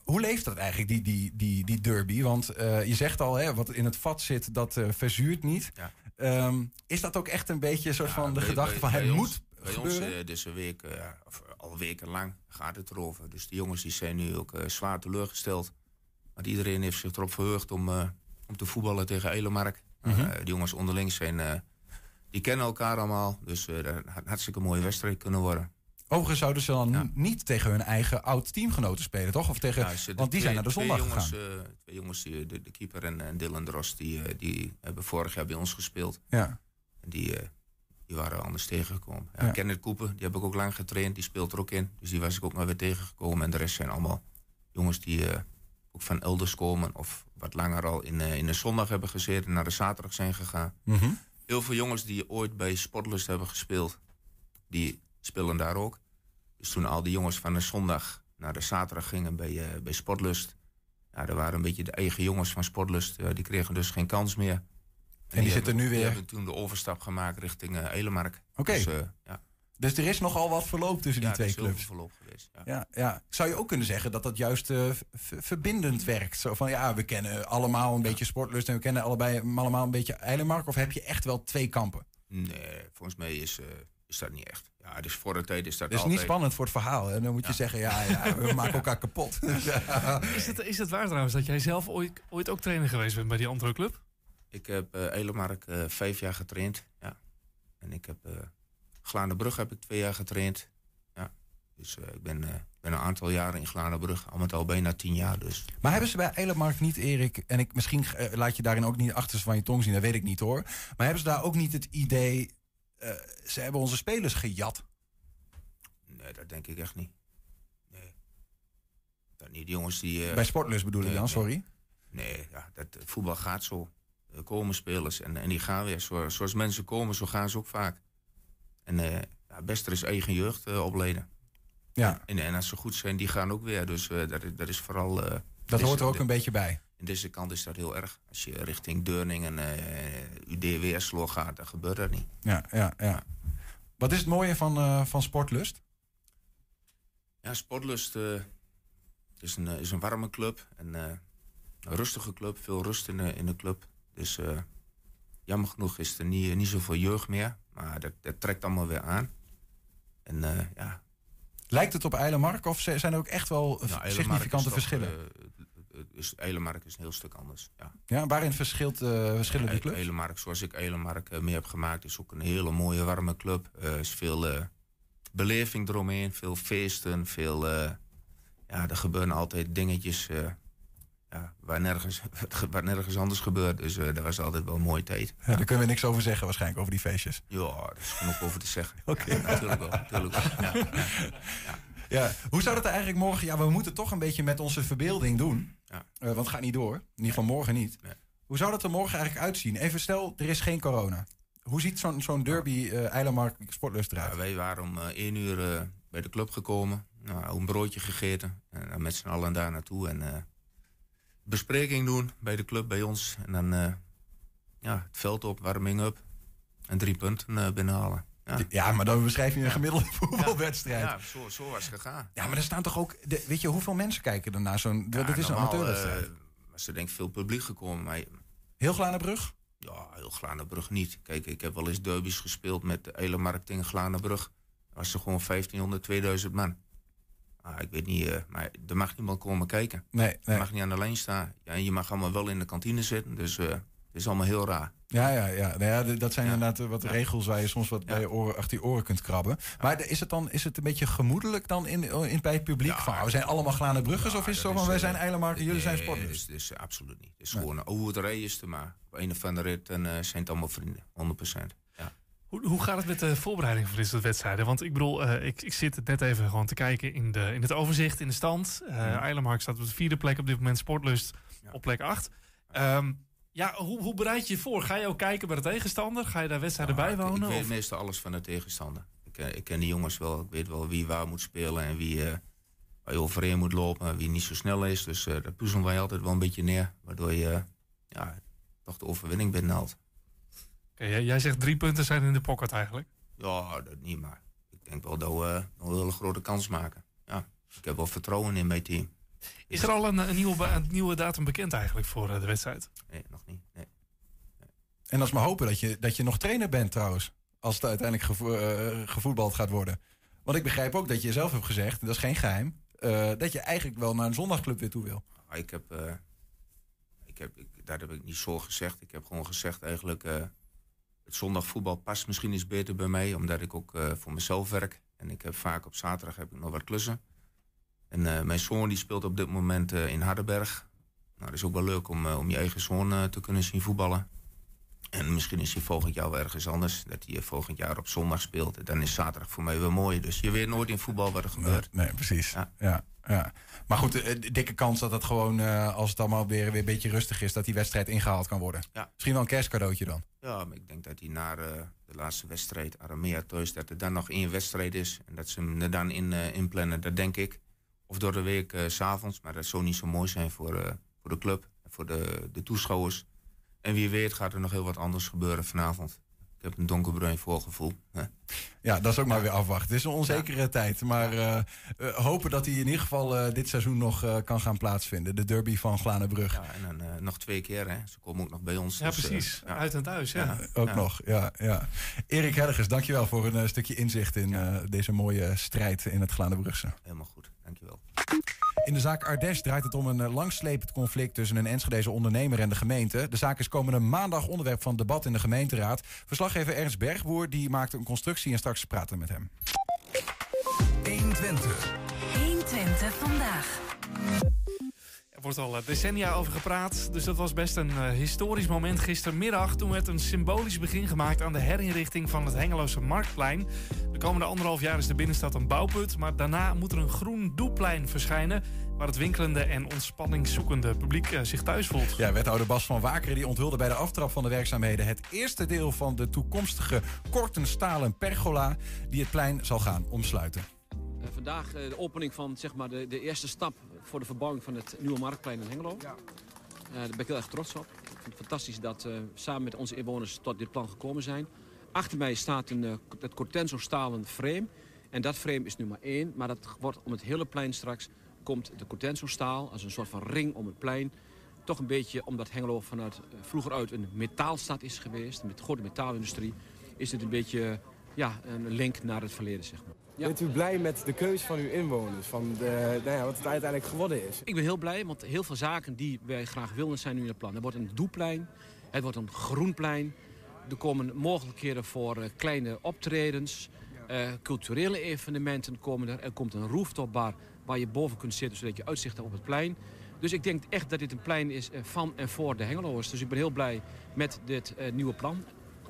Hoe leeft dat eigenlijk, die, die, die, die derby? Want eh, je zegt al, hè, wat in het vat zit, dat eh, verzuurt niet. Ehm, is dat ook echt een beetje een soort van de Bij- gedachte bij- van... het bij ons- moet Bij gebeuren? ons deze week, eh, of al wekenlang gaat het erover. Dus de jongens die zijn nu ook zwaar teleurgesteld. Want iedereen heeft zich erop verheugd om, om te voetballen tegen Elemark. Mhm. Eh, de jongens onderling zijn... eh, die kennen elkaar allemaal. Dus eh dat had een hartstikke mooie wedstrijd kunnen worden. Overigens zouden ze dan niet tegen hun eigen oud-teamgenoten spelen, toch? Of tegen, Ja, ze- want die twee- zijn naar de twee zondag jongens, gegaan. twee jongens, die, de, de keeper en, en Dylan Drost, die, die hebben vorig jaar bij ons gespeeld. Ja. En die, die waren anders tegengekomen. Ja, Ja. Kenneth Cooper, die heb ik ook lang getraind, die speelt er ook in. Dus die was ik ook maar weer tegengekomen. En de rest zijn allemaal jongens die ook van elders komen... of wat langer al in, eh, in de zondag hebben gezeten en naar de zaterdag zijn gegaan. Mhm. Heel veel jongens die ooit bij Sportlust hebben gespeeld, die spelen daar ook. Dus toen al die jongens van de zondag naar de zaterdag gingen bij, eh, bij Sportlust... Ja, er waren een beetje de eigen jongens van Sportlust. eh, die kregen dus geen kans meer. En, die zitten hebben, nu weer- Die hebben toen de overstap gemaakt richting eh Elemark. Oké. Dus, ja. Dus er is nogal wat verloop tussen die Ja, er twee clubs. verloop geweest. Ja. Ja, ja. Zou je ook kunnen zeggen dat dat juist eh, verbindend werkt? Zo van ja, we kennen allemaal een beetje sportlust en we kennen allebei allemaal een beetje Eilenmark. Of heb je echt wel twee kampen? Nee, volgens mij is, eh, is dat niet echt. Ja, dus voor de tijd is dat Dat is altijd... niet spannend voor het verhaal. Hè? Dan moet je zeggen, ja, ja, we maken elkaar kapot. Is het, is het waar trouwens dat jij zelf ooit, ooit ook trainer geweest bent bij die andere club? Ik heb eh Elemark eh, vijf jaar getraind. Ja. En ik heb Glanenbrug heb ik twee jaar getraind. Ja. Dus eh, ik ben, eh, ben een aantal jaren in Glanenbrug. Al met al bijna tien jaar dus. Maar hebben ze bij Eilenmark niet, Erik, en ik, misschien eh, laat je daarin ook niet achter van je tong zien, dat weet ik niet hoor. Maar hebben ze daar ook niet het idee, ze hebben onze spelers gejat? Nee, dat denk ik echt niet. Nee. Dat niet. Die jongens die... Bij Sportlust bedoel ik nee, dan, nee. sorry. Nee, ja, dat, voetbal gaat zo. Er komen spelers en, en die gaan weer. Zo, zoals mensen komen, zo gaan ze ook vaak. En eh ja, best er is eigen jeugd eh, opleiden. Ja. En, en als ze goed zijn, die gaan ook weer. Dus eh, dat, is- dat is vooral... eh, Dat deze- hoort er ook de- een beetje bij. In deze kant is dat heel erg. Als je richting Deurning en eh UDWSlo gaat, dan gebeurt dat niet. Ja, ja, ja. Wat is het mooie van, eh, van Sportlust? Ja, Sportlust eh, is, een, eh, is een warme club. En, eh, een rustige club, veel rust in de, in de club. Dus eh, jammer genoeg is er niet, niet zoveel jeugd meer. Maar dat, dat trekt allemaal weer aan. En eh, ja, Lijkt het op Eilenmark of zijn er ook echt wel nou, significante toch, verschillen? eh, is, Eilenmark is een heel stuk anders. Ja. ja, waarin verschilt, eh, verschillen die clubs? Eilenmark, zoals ik Eilenmark mee heb gemaakt, is ook een hele mooie, warme club. Er is veel beleving eromheen, veel feesten, veel... ja, er gebeuren altijd dingetjes ja, waar, nergens, waar nergens anders gebeurt. Dus eh, dat was altijd wel een mooie tijd. Ja, daar kunnen we niks over zeggen waarschijnlijk, over die feestjes. Ja, er is genoeg over te zeggen. Oké. Ja, natuurlijk wel. Natuurlijk wel. Ja, ja. Hoe zou dat er eigenlijk morgen... Ja, we moeten toch een beetje met onze verbeelding doen. Ja. Eh, want het gaat niet door. In ieder geval morgen niet. Hoe zou dat er morgen eigenlijk uitzien? Even stel, er is geen corona. Hoe ziet zo'n zo'n derby Eilenmark Sportlust eruit? Ja, wij waren om één uur bij de club gekomen. Nou, een broodje gegeten. En met z'n allen daar naartoe. En bespreking doen bij de club, bij ons. En dan eh, ja, het veld op, warming up. En drie punten eh, binnenhalen. Ja. Ja, maar dan beschrijf je een gemiddelde voetbalwedstrijd. Ja, zo, zo was het gegaan. Ja, maar er staan toch ook... De, weet je, hoeveel mensen kijken er naar zo'n... Ja, dat is een amateurwedstrijd. eh, was er denk ik veel publiek gekomen. Maar Heel Glanenbrug? Ja, heel Glanenbrug niet. Kijk, ik heb wel eens derbies gespeeld met de Eilenmarkt tegen Glanenbrug. Dan was er gewoon 1500, 2000 man. Ah, ik weet niet, eh, maar er mag niemand komen kijken. Nee, Je mag niet aan de lijn staan. Ja, en je mag allemaal wel in de kantine zitten. Dus eh, het is allemaal heel raar. Ja, ja, ja. Nou ja dat zijn inderdaad eh, wat Ja. regels waar je soms wat bij je oren, achter je oren kunt krabben. Maar is het dan is het een beetje gemoedelijk dan in, in, bij het publiek? van, oh, we zijn allemaal Glanenbruggers of is het zo van, wij zijn Eilenmark en jullie zijn Nee, sportlust? Het is, is absoluut niet. Het is gewoon, oh, het rijden is maar. Op een of andere rit en, zijn het allemaal vrienden. 100%. Hoe, hoe gaat het met de voorbereiding van dit soort wedstrijden? Want ik bedoel, eh, ik, ik zit net even gewoon te kijken in, de, in het overzicht, in de stand. Uh. Eilenmark staat op de vierde plek op dit moment, Sportlust op plek acht. Ehm, ja, hoe, hoe bereid je je voor? Ga je ook kijken bij de tegenstander? Ga je daar wedstrijden Nou, bijwonen? Ik, ik weet of? meestal alles van de tegenstander. Ik, eh, ik ken die jongens wel. Ik weet wel wie waar moet spelen en wie waar je overheen moet lopen en wie niet zo snel is. Dus eh daar puzzelen wij altijd wel een beetje neer. Waardoor je ja, toch de overwinning binnenhaalt. Jij, jij zegt drie punten zijn in de pocket eigenlijk. Ja, dat niet, maar ik denk wel dat we eh, een hele grote kans maken. Ja, ik heb wel vertrouwen in mijn team. Is er al een, een, nieuwe, een nieuwe datum bekend eigenlijk voor eh, de wedstrijd? Nee, nog niet. Nee. En dat is maar hopen dat je, dat je nog trainer bent trouwens. Als het uiteindelijk gevo eh, gevoetbald gaat worden. Want ik begrijp ook dat je zelf hebt gezegd, dat is geen geheim, eh, dat je eigenlijk wel naar een zondagclub weer toe wil. Maar ik heb, eh, ik heb ik, daar heb ik niet zo gezegd. Ik heb gewoon gezegd eigenlijk, eh, het zondagvoetbal past misschien iets beter bij mij, omdat ik ook eh, voor mezelf werk. En ik heb vaak op zaterdag heb ik nog wat klussen. En eh, mijn zoon die speelt op dit moment eh, in Hardenberg. Nou, dat is ook wel leuk om, om je eigen zoon te kunnen zien voetballen. En misschien is hij volgend jaar wel ergens anders. Dat hij volgend jaar op zondag speelt. En dan is zaterdag voor mij wel mooi. Dus je weet nooit in voetbal wat er gebeurt. Nee, precies. Ja. Ja, Maar goed, eh, dikke kans dat het gewoon, eh, als het allemaal weer, weer een beetje rustig is, dat die wedstrijd ingehaald kan worden. Ja. Misschien wel een kerstcadeautje dan. Ja, maar ik denk dat hij na eh, de laatste wedstrijd, Aramea thuis, dat er dan nog één wedstrijd is. En dat ze hem er dan in eh, inplannen, dat denk ik. Of door de week s s'avonds, maar dat zou niet zo mooi zijn voor, voor de club en voor de, de toeschouwers. En wie weet gaat er nog heel wat anders gebeuren vanavond. Ik heb een donkerbruin voorgevoel. hè. Ja, dat is ook maar weer afwachten. Het is een onzekere tijd. Maar eh, eh, hopen dat hij in ieder geval eh, dit seizoen nog eh, kan gaan plaatsvinden. De derby van Glanenbrug. Ja, en dan nog twee keer, hè. Ze komen ook nog bij ons. Ja, dus, precies. Uit en thuis, ja. Ook Ja. nog, ja, ja. Erik Helgers, dankjewel voor een stukje inzicht in eh, deze mooie strijd in het Glanenbrugse. Helemaal goed, dankjewel. In de zaak Ardes draait het om een eh, langslepend conflict tussen een Enschedeze ondernemer en de gemeente. De zaak is komende maandag onderwerp van debat in de gemeenteraad. Verslaggever Ernst Bergboer die maakte een constructie en straks praten we met hem. 120. 120 vandaag. Er wordt al eh, decennia over gepraat, dus dat was best een eh, historisch moment gistermiddag. Toen werd een symbolisch begin gemaakt aan de herinrichting van het Hengeloze Marktplein. De komende anderhalf jaar is de binnenstad een bouwput, maar daarna moet er een groen doeplein verschijnen. Waar het winkelende en ontspanningszoekende publiek eh, zich thuis voelt. Ja, wethouder Bas van Wakeren die onthulde bij de aftrap van de werkzaamheden het eerste deel van de toekomstige kortenstalen pergola die het plein zal gaan omsluiten. Eh, vandaag eh, de opening van zeg maar, de, de eerste stap voor de verbouwing van het nieuwe marktplein in Hengelo. Eh, daar ben ik heel erg trots op. Ik vind het fantastisch dat we samen met onze inwoners tot dit plan gekomen zijn. Achter mij staat een, het Cortenso stalen frame. En dat frame is nu maar één. Maar dat wordt om het hele plein straks komt de Cortenso staal als een soort van ring om het plein. Toch een beetje omdat Hengelo vanuit vroeger uit een metaalstad is geweest. Met de grote metaalindustrie. Is het een beetje ja, een link naar het verleden zeg maar. Bent u blij met de keuze van uw inwoners? Van de, nou ja, wat het uiteindelijk geworden is? Ik ben heel blij, want heel veel zaken die wij graag willen zijn nu in het plan. Er wordt een doeplein, het wordt een groenplein. Er komen mogelijkheden voor eh, kleine optredens. eh, culturele evenementen komen er. Er komt een rooftopbar waar je boven kunt zitten zodat je uitzicht hebt op het plein. Dus ik denk echt dat dit een plein is eh, van en voor de Hengeloers. Dus ik ben heel blij met dit nieuwe plan.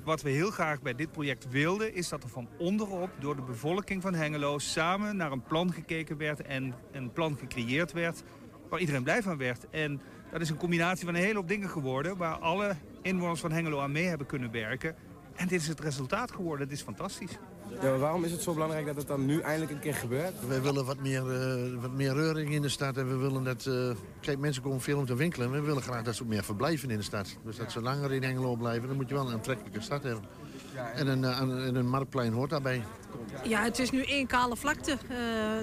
Wat we heel graag bij dit project wilden, is dat er van onderop door de bevolking van Hengelo samen naar een plan gekeken werd en een plan gecreëerd werd waar iedereen blij van werd. En dat is een combinatie van een hele hoop dingen geworden waar alle inwoners van Hengelo aan mee hebben kunnen werken. En dit is het resultaat geworden. Het is fantastisch. Ja, waarom is het zo belangrijk dat het dan nu eindelijk een keer gebeurt? Wij willen wat meer, eh, wat meer reuring in de stad. En we willen dat... eh, kijk, mensen komen veel om te winkelen. En we willen graag dat ze ook meer verblijven in de stad. Dus dat ze langer in Engelo blijven. Dan moet je wel een aantrekkelijke stad hebben. En een, eh, een, en een marktplein hoort daarbij. Ja, het is nu één kale vlakte.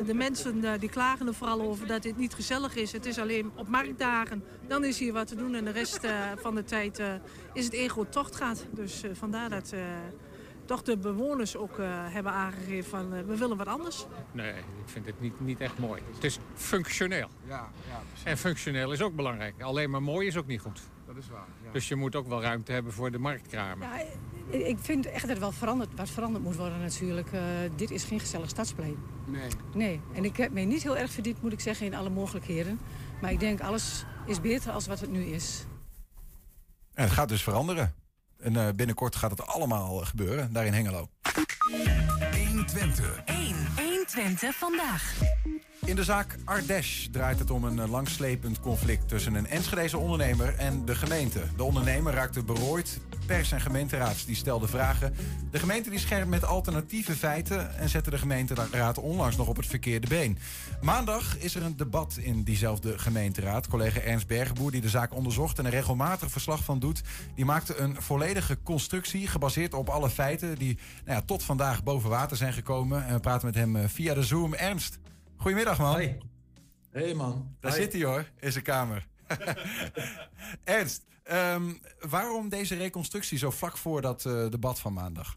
De mensen die klagen er vooral over dat dit niet gezellig is. Het is alleen op marktdagen. Dan is hier wat te doen en de rest van de tijd is het één groot tochtgaat. Dus vandaar dat toch de bewoners ook eh, hebben aangegeven van eh, we willen wat anders. Nee, ik vind het niet, niet echt mooi. Het is functioneel. Ja, ja, En functioneel is ook belangrijk. Alleen maar mooi is ook niet goed. Dat is waar. Ja. Dus je moet ook wel ruimte hebben voor de marktkramen. Ja, ik vind echt dat er wel veranderd, wat veranderd moet worden natuurlijk. Eh, dit is geen gezellig stadsplein. Nee. Nee, en ik heb me niet heel erg verdiept, moet ik zeggen, in alle mogelijkheden. Maar ik denk, alles is beter als wat het nu is. En het gaat dus veranderen. En eh, binnenkort gaat het allemaal eh, gebeuren, daar in Hengelo. 120. 1. 120 vandaag. In de zaak Ardesh draait het om een eh, langslepend conflict tussen een Enschedeze ondernemer en de gemeente. De ondernemer raakte berooid. Pers en gemeenteraads die stelden vragen. De gemeente die schermt met alternatieve feiten en zette de gemeenteraad onlangs nog op het verkeerde been. Maandag is er een debat in diezelfde gemeenteraad. Collega Ernst Bergboer, die de zaak onderzocht en er regelmatig verslag van doet, die maakte een volledige constructie gebaseerd op alle feiten die nou ja, tot vandaag boven water zijn gekomen. En we praten met hem eh, via de Zoom. Ernst, goedemiddag man. Hoi. Hey man. Daar zit hij hoor, in zijn kamer. Ernst, ehm, waarom deze reconstructie zo vlak voor dat eh, debat van maandag?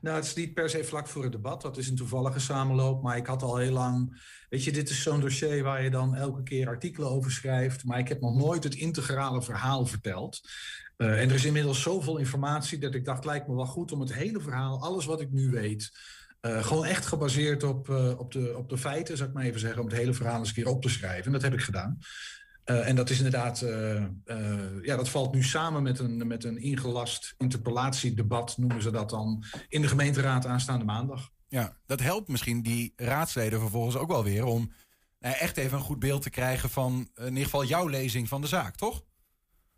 Nou, het is niet per se vlak voor het debat. Dat is een toevallige samenloop. Maar ik had al heel lang. Weet je, dit is zo'n dossier waar je dan elke keer artikelen over schrijft. Maar ik heb nog nooit het integrale verhaal verteld. Eh, en er is inmiddels zoveel informatie dat ik dacht, lijkt me wel goed om het hele verhaal, alles wat ik nu weet, Eh, gewoon echt gebaseerd op, op, de, op de feiten, zou ik maar even zeggen, om het hele verhaal eens een keer op te schrijven. En dat heb ik gedaan. Eh, en dat is inderdaad, eh, eh, ja, dat valt nu samen met een, met een ingelast interpellatiedebat, noemen ze dat dan, in de gemeenteraad aanstaande maandag. Ja, dat helpt misschien die raadsleden vervolgens ook wel weer om echt even een goed beeld te krijgen van in ieder geval jouw lezing van de zaak, toch?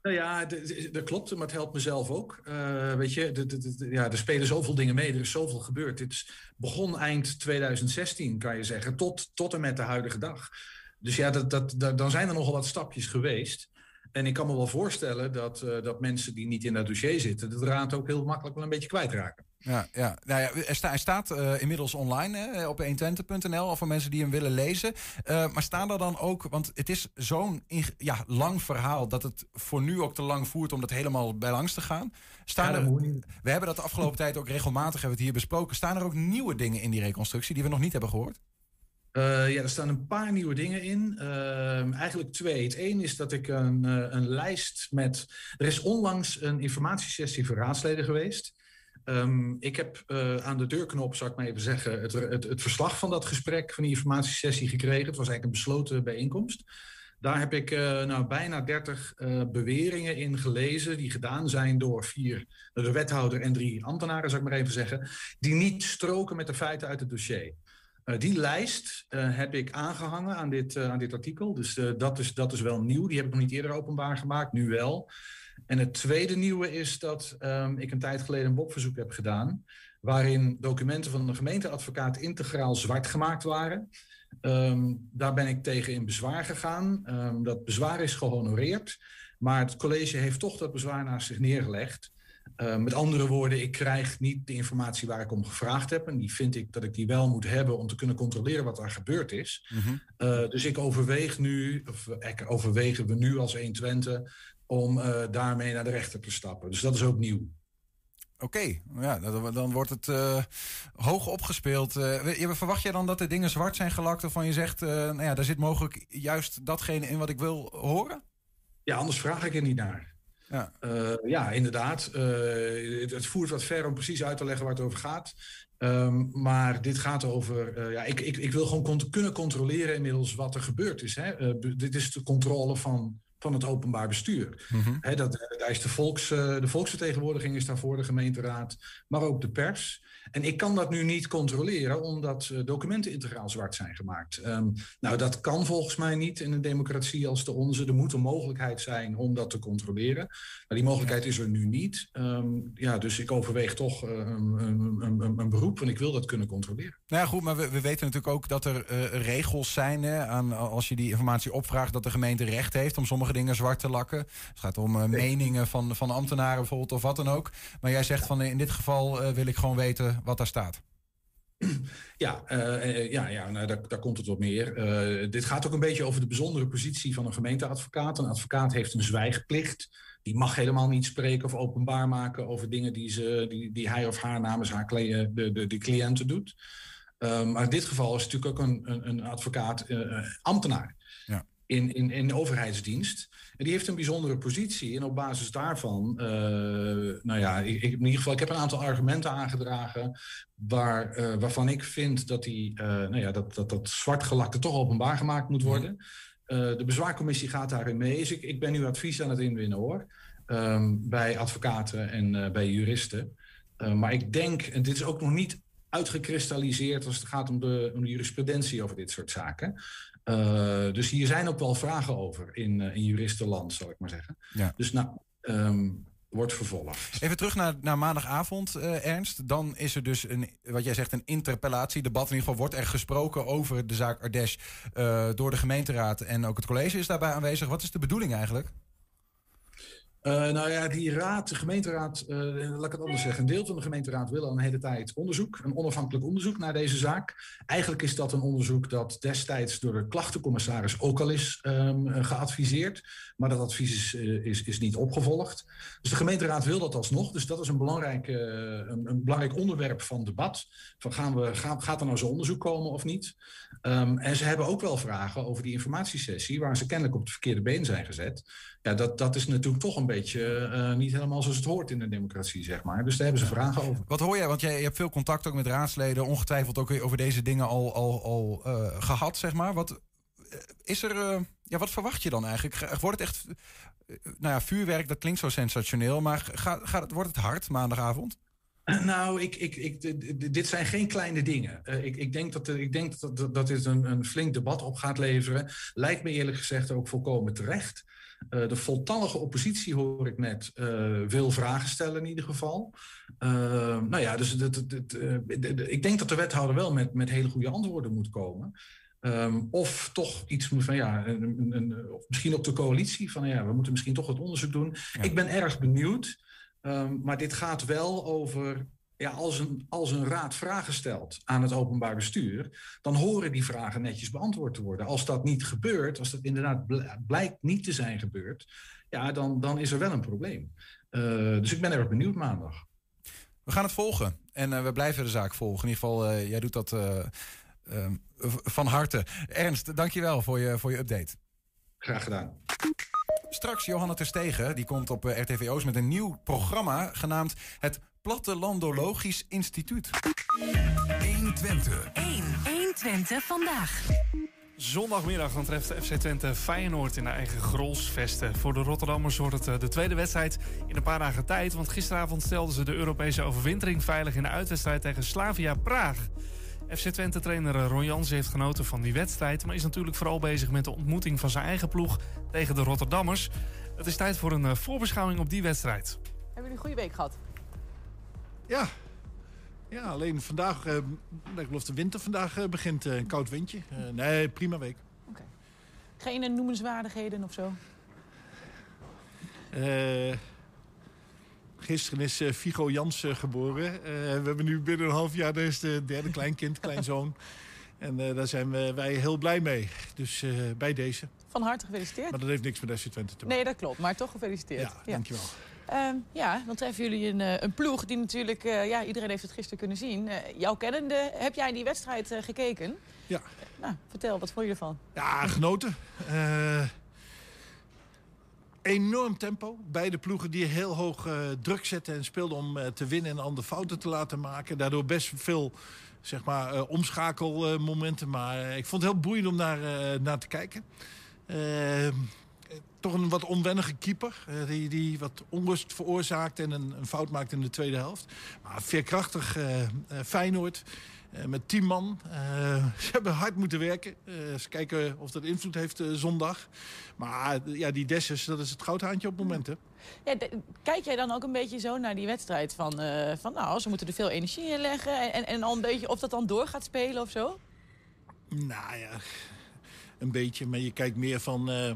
Nou ja, dat klopt, maar het helpt mezelf ook. Weet je, d- d- d- ja, er spelen zoveel dingen mee, er is zoveel gebeurd. Dit begon eind 2016, kan je zeggen, tot, tot en met de huidige dag. Dus ja, dat, dat, dat- dan zijn er nogal wat stapjes geweest. En ik kan me wel voorstellen dat, eh, dat mensen die niet in dat dossier zitten, de draad ook heel makkelijk wel een beetje kwijtraken. Ja, ja. Nou ja er, sta- hij staat eh, inmiddels online hè, op 120.nl voor mensen die hem willen lezen. Eh, maar staan er dan ook, want het is zo'n ja, lang verhaal dat het voor nu ook te lang voert om dat helemaal bij langs te gaan. Staan Ja, er, we hebben dat de afgelopen tijd ook regelmatig hebben we het hier besproken. Staan er ook nieuwe dingen in die reconstructie die we nog niet hebben gehoord? Eh, ja, er staan een paar nieuwe dingen in. Ehm, eigenlijk twee. Het één is dat ik een, eh, een lijst met. Er is onlangs een informatiesessie voor raadsleden geweest. Ehm, ik heb eh, aan de deurknop, zou ik maar even zeggen, het, het, het verslag van dat gesprek, van die informatiesessie gekregen. Het was eigenlijk een besloten bijeenkomst. Daar heb ik nou, bijna 30 eh, beweringen in gelezen die gedaan zijn door vier, de wethouder en drie ambtenaren, zou ik maar even zeggen, die niet stroken met de feiten uit het dossier. Eh, die lijst eh, heb ik aangehangen aan dit, eh, aan dit artikel. Dus dat, is, dat is wel nieuw. Die heb ik nog niet eerder openbaar gemaakt, nu wel. En het tweede nieuwe is dat ehm, ik een tijd geleden een BOP-verzoek heb gedaan. Waarin documenten van de gemeenteadvocaat integraal zwart gemaakt waren. Ehm, daar ben ik tegen in bezwaar gegaan. Ehm, dat bezwaar is gehonoreerd. Maar het college heeft toch dat bezwaar naast zich neergelegd. Uh, met andere woorden, ik krijg niet de informatie waar ik om gevraagd heb. En die vind ik dat ik die wel moet hebben om te kunnen controleren wat er gebeurd is. Uh, dus ik overweeg nu, of ik overwegen we nu als 120, om uh, daarmee naar de rechter te stappen. Dus dat is ook nieuw. Oké, okay. ja, dan, dan, wordt het hoog opgespeeld. Verwacht jij dan dat de dingen zwart zijn gelakt waarvan je zegt, nou ja, daar zit mogelijk juist datgene in wat ik wil horen? Ja, anders vraag ik er niet naar. Ja, uh, ja inderdaad. Uh, het, het, voert wat ver om precies uit te leggen waar het over gaat. Um, maar dit gaat over. Uh, ja, ik, ik, ik wil gewoon cont kunnen controleren inmiddels wat er gebeurd is. Hè. dit is de controle van, van het openbaar bestuur. Mm -hmm. Hè, dat, daar is de, volks, de volksvertegenwoordiging is daarvoor, de gemeenteraad, maar ook de pers. En ik kan dat nu niet controleren, omdat uh, documenten integraal zwart zijn gemaakt. Um, nou, dat kan volgens mij niet in een democratie als de onze. Er moet een mogelijkheid zijn om dat te controleren. Maar die mogelijkheid is er nu niet. Um, ja, dus ik overweeg toch uh, een, beroep, en ik wil dat kunnen controleren. Nou ja, goed, maar we, we weten natuurlijk ook dat er uh, regels zijn. Hè, aan, als je die informatie opvraagt, dat de gemeente recht heeft om sommige dingen zwart te lakken. Het gaat om meningen van, van ambtenaren bijvoorbeeld, of wat dan ook. Maar jij zegt van in dit geval wil ik gewoon weten wat daar staat. Ja, uh, ja, ja nou, daar, daar, komt het op neer. Uh, dit gaat ook een beetje over de bijzondere positie van een gemeenteadvocaat. Een advocaat heeft een zwijgplicht. Die mag helemaal niet spreken of openbaar maken over dingen die, ze, die, die hij of haar namens haar de, de, cliënten doet. Maar in dit geval is het natuurlijk ook een, een, een advocaat, ambtenaar. In, in, in overheidsdienst. En die heeft een bijzondere positie. En op basis daarvan, uh, nou ja, ik, ik, in ieder geval, ik heb een aantal argumenten aangedragen. Waar, uh, waarvan ik vind dat, die, uh, nou ja, dat, dat, dat zwartgelakte toch openbaar gemaakt moet worden. de bezwaarcommissie gaat daarin mee. Dus ik, ik ben nu advies aan het inwinnen hoor. Um, bij advocaten en bij juristen. maar ik denk, en dit is ook nog niet uitgekristalliseerd als het gaat om de, om de jurisprudentie over dit soort zaken. Uh, dus hier zijn ook wel vragen over in, uh, in juristenland, zal ik maar zeggen. Ja. Dus nou, um, wordt vervolgd. Even terug naar, naar maandagavond, uh, Ernst. Dan is er dus, een, wat jij zegt, een interpellatiedebat. In ieder geval wordt er gesproken over de zaak Ardesh door de gemeenteraad. En ook het college is daarbij aanwezig. Wat is de bedoeling eigenlijk? Uh, nou ja, die raad, de gemeenteraad, uh, laat ik het anders zeggen. Een deel van de gemeenteraad wil al een hele tijd onderzoek, een onafhankelijk onderzoek naar deze zaak. Eigenlijk is dat een onderzoek dat destijds door de klachtencommissaris ook al is um, geadviseerd. Maar dat advies is, is, niet opgevolgd. Dus de gemeenteraad wil dat alsnog. Dus dat is een belangrijk, een, een, belangrijk onderwerp van debat. Van gaan we, gaat er nou zo'n onderzoek komen of niet? Um, en ze hebben ook wel vragen over die informatiesessie, waar ze kennelijk op het verkeerde been zijn gezet. Ja, dat, dat is natuurlijk toch een beetje eh, niet helemaal zoals het hoort in een democratie, zeg maar. Dus daar hebben ze vragen over. Wat hoor jij? Want jij, je hebt veel contact ook met raadsleden, ongetwijfeld ook over deze dingen al, al, al eh, gehad, zeg maar. Wat, eh, is er, ja, wat verwacht je dan eigenlijk? Wordt het echt, nou ja, vuurwerk, dat klinkt zo sensationeel, maar gaat, gaat het, wordt het hard maandagavond? Nou, ik, ik, ik, dit zijn geen kleine dingen. Eh, ik, ik denk dat, ik denk dat, dat, dat dit een, een flink debat op gaat leveren. Lijkt me eerlijk gezegd ook volkomen terecht. Eh, de voltallige oppositie, hoor ik net, eh, wil vragen stellen in ieder geval. Nou ja, dus dat- dat- dat, de- de- ik denk dat de wethouder wel met, met hele goede antwoorden moet komen. Ehm, of toch iets moet van ja, een, een, misschien op de coalitie van ja, we moeten misschien toch wat onderzoek doen. Ik ben erg benieuwd. Ehm, maar dit gaat wel over, ja, als een, als een raad vragen stelt aan het openbaar bestuur, dan horen die vragen netjes beantwoord te worden. Als dat niet gebeurt, als dat inderdaad bl- blijkt niet te zijn gebeurd, ja, dan, dan is er wel een probleem. Eh, dus ik ben erg benieuwd maandag. We gaan het volgen en eh, we blijven de zaak volgen. In ieder geval, eh, jij doet dat eh, eh, v- van harte. Ernst, dankjewel voor je, voor je update. Graag gedaan. Straks Johanna Terstegen, die komt op eh, RTVO's met een nieuw programma genaamd het Plattelandologisch Instituut. 120. 1. 120 vandaag. Zondagmiddag dan treft FC Twente Feyenoord in de eigen Grolsvesten. Voor de Rotterdammers wordt het eh, de tweede wedstrijd in een paar dagen tijd. Want gisteravond stelden ze de Europese overwintering veilig in de uitwedstrijd tegen Slavia Praag. FC Twente-trainer Ron Jans heeft genoten van die wedstrijd... maar is natuurlijk vooral bezig met de ontmoeting van zijn eigen ploeg tegen de Rotterdammers. Het is tijd voor een eh, voorbeschouwing op die wedstrijd. Hebben jullie een goede week gehad? Ja. Ja, alleen vandaag, eh, ik geloof de winter vandaag eh, begint. eh, een koud windje. Eh, nee, prima week. Geen eh, noemenswaardigheden of zo? Eh, gisteren is eh, Figo Jans eh, geboren. Eh, we hebben nu binnen een half jaar dus de derde kleinkind, kleinzoon. En eh, daar zijn we, wij heel blij mee. Dus eh, bij deze. Van harte gefeliciteerd. Maar dat heeft niks met FC Twente te maken. Nee, dat klopt. Maar toch gefeliciteerd. Ja, dankjewel. Ehm, ja, dan treffen jullie een, eh, een ploeg die natuurlijk... eh, ja, iedereen heeft het gisteren kunnen zien. Eh, jouw kennende, heb jij die wedstrijd eh, gekeken? Ja. Nou, vertel, wat vond je ervan? Ja, genoten. Enorm tempo. Beide ploegen die heel hoog eh, druk zetten en speelden om eh, te winnen en andere fouten te laten maken. Daardoor best veel zeg maar, eh, omschakelmomenten. maar ik vond het heel boeiend om naar, eh, naar te kijken. Toch een wat onwennige keeper. die, die wat onrust veroorzaakt en een, een fout maakt in de tweede helft. Maar veerkrachtig Feyenoord. Eh, met tien man. Eh, ze hebben hard moeten werken. Eh, eens kijken of dat invloed heeft eh, zondag. Maar eh, ja, die Dessus, dat is het goudhaantje op het moment. Hè? Ja, de- kijk jij dan ook een beetje zo naar die wedstrijd? Van, eh, van nou, ze moeten er veel energie in leggen. En, en, en al een beetje of dat dan door gaat spelen of zo? Nou ja, een beetje. Maar je kijkt meer van... eh,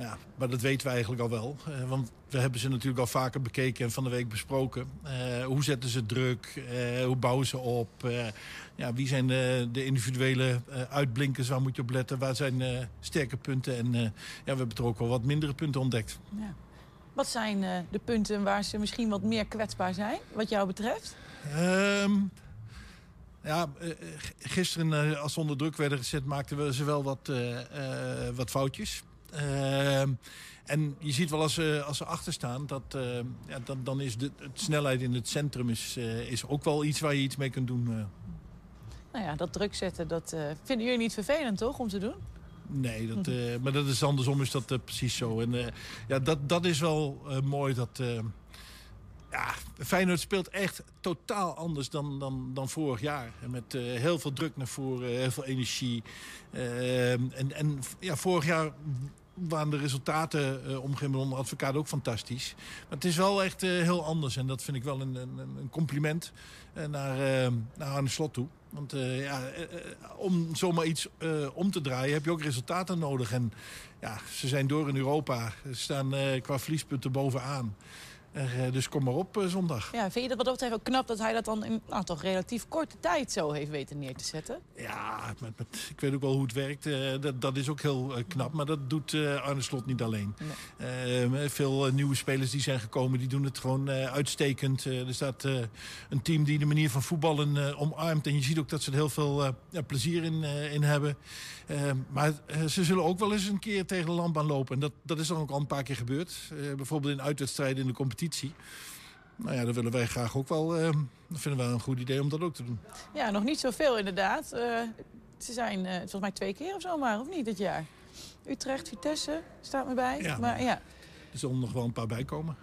ja, maar dat weten we eigenlijk al wel. Eh, want we hebben ze natuurlijk al vaker bekeken en van de week besproken. Eh, hoe zetten ze druk? Eh, hoe bouwen ze op? Ja, wie zijn de, de individuele uitblinkers? Waar moet je op letten? Waar zijn sterke punten? En ja, we hebben er ook wel wat mindere punten ontdekt. Ja. Wat zijn de punten waar ze misschien wat meer kwetsbaar zijn, wat jou betreft? Ehm, ja, gisteren als ze onder druk werden gezet... maakten we ze wel wat, wat foutjes. Ehm, en je ziet wel als ze, als ze achter staan... Dat, eh, ja, dan, dan is de het snelheid in het centrum is, eh, is ook wel iets waar je iets mee kunt doen. eh. Nou ja, dat druk zetten, dat eh, vinden jullie niet vervelend, toch, om te doen? Nee, dat, eh, maar dat is andersom is dat precies zo. En ja, dat, dat is wel mooi. Dat, eh, ja, Feyenoord speelt echt totaal anders dan, dan, dan vorig jaar. Met heel veel druk naar voren, heel veel energie. En en ja, vorig jaar waren de resultaten uh, omgeven onder advocaat ook fantastisch. Maar het is wel echt uh, heel anders. En dat vind ik wel een, een, een compliment uh, naar, naar Arne Slot toe. Want ja, om zomaar iets om te draaien heb je ook resultaten nodig. En ja, ze zijn door in Europa. Ze staan qua verliespunten bovenaan. Eh, dus kom maar op eh, zondag. Ja, vind je dat wat dat betreft ook knap dat hij dat dan in nou, toch relatief korte tijd zo heeft weten neer te zetten? Ja, met, met- ik weet ook wel hoe het werkt. Eh, dat, dat is ook heel knap. Maar dat doet Arne Slot niet alleen. Eh, veel nieuwe spelers die zijn gekomen, die doen het gewoon uitstekend. Er staat een team die de manier van voetballen omarmt. En je ziet ook dat ze er heel veel plezier in, in hebben. Eh, maar ze zullen ook wel eens een keer tegen de landbaan lopen. En dat, dat is dan ook al een paar keer gebeurd. Bijvoorbeeld in uitwedstrijden in de competitie. Nou ja, dat willen wij graag ook wel. eh, dat vinden we een goed idee om dat ook te doen. Ja, nog niet zoveel inderdaad. Eh, ze zijn eh, volgens mij twee keer of zo maar, of niet, dit jaar? Utrecht, Vitesse staat me bij. Ja. Maar ja, Er zullen nog wel een paar bij komen.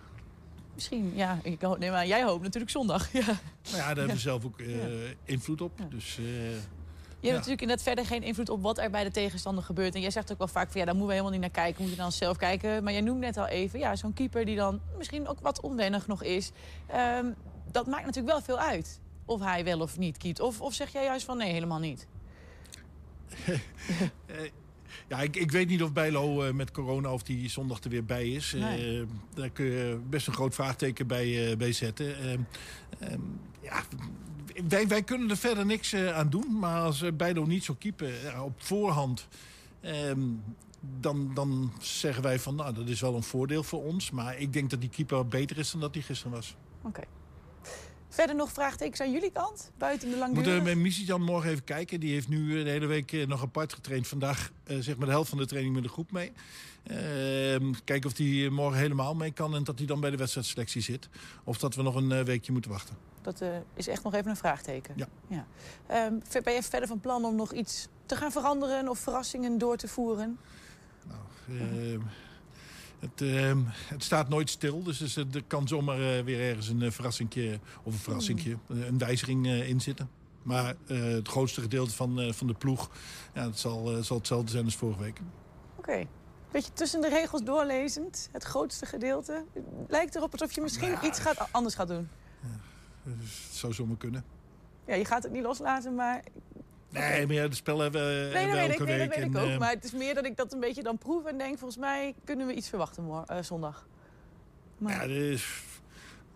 misschien, ja. Ik hoop, nee, maar jij hoopt natuurlijk zondag. Ja. Nou ja, daar hebben we Ja. zelf ook invloed op. Dus, hebt natuurlijk inderdaad verder geen invloed op wat er bij de tegenstander gebeurt. En jij zegt ook wel vaak van ja, daar moeten we helemaal niet naar kijken. Moeten we dan zelf kijken. Maar jij noemt net al even, ja, zo'n keeper die dan misschien ook wat onwennig nog is. Ehm, dat maakt natuurlijk wel veel uit. Of hij wel of niet keept. Of, of zeg jij juist van nee, helemaal niet. ja, ik, ik weet niet of Bijlo eh, met corona of die zondag er weer bij is. Eh, daar kun je best een groot vraagteken bij, eh, bij zetten. Ehm, ehm, ja, wij, wij kunnen er verder niks eh, aan doen. Maar als eh, Bijlo niet zou keepen ja, op voorhand... ehm, dan, dan zeggen wij van, nou, dat is wel een voordeel voor ons. Maar ik denk dat die keeper beter is dan dat hij gisteren was. Oké. Verder nog vraagtekens aan jullie kant? Buiten de We langdurige? moeten met Misitjan morgen even kijken. Die heeft nu eh, de hele week eh, nog apart getraind. Vandaag eh, zeg maar de helft van de training met de groep mee. Ehm, kijken of hij morgen helemaal mee kan en dat hij dan bij de wedstrijdselectie zit. Of dat we nog een weekje moeten wachten. Dat is echt nog even een vraagteken. Ja. ja. Ehm, ben je verder van plan om nog iets te gaan veranderen of verrassingen door te voeren? Ehm, het, ehm, het staat nooit stil, dus, er kan zomaar eh, weer ergens een eh, verrassingje of een verrassingje, eh, een wijziging eh, in zitten. Maar het grootste gedeelte van, van de ploeg, ja, het zal, zal hetzelfde zijn als vorige week. Oké. Beetje tussen de regels doorlezend, het grootste gedeelte. Lijkt erop alsof je misschien iets gaat, anders gaat doen. Dus het zou zomaar kunnen. Ja, je gaat het niet loslaten, maar... Nee, maar ja, het spel hebben we, Nee, ik, elke nee, dat week. weet ik ook. eh, Maar het is meer dat ik dat een beetje dan proef en denk... volgens mij kunnen we iets verwachten morgen, eh, zondag. Maar, Ja, er, is,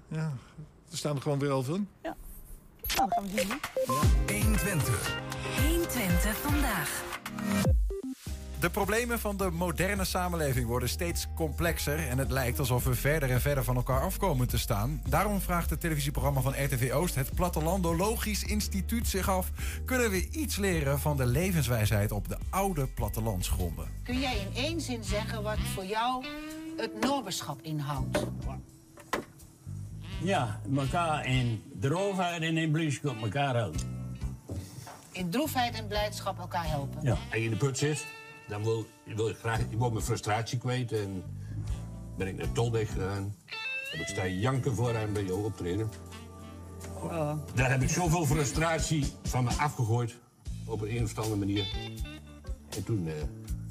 ja, er staan er gewoon weer al van. Nou, dan gaan we het doen. 120. 120 vandaag. De problemen van de moderne samenleving worden steeds complexer... en het lijkt alsof we verder en verder van elkaar afkomen te staan. Daarom vraagt het televisieprogramma van RTV Oost... het Plattelandologisch Instituut zich af... kunnen we iets leren van de levenswijsheid op de oude plattelandsgronden? Kun jij in één zin zeggen wat voor jou het noberschap inhoudt? Ja, elkaar in droefheid en in blijdschap elkaar helpen. In droefheid en blijdschap elkaar helpen. Ja. Als je in de put zit, dan wil, wil je graag... Ik wil mijn frustratie kwijt en ben ik naar Tolweg gegaan. Heb ik sta janken vooraan bij jou optreden. Daar heb ik zoveel frustratie van me afgegooid. Op een, een of andere manier. En toen eh,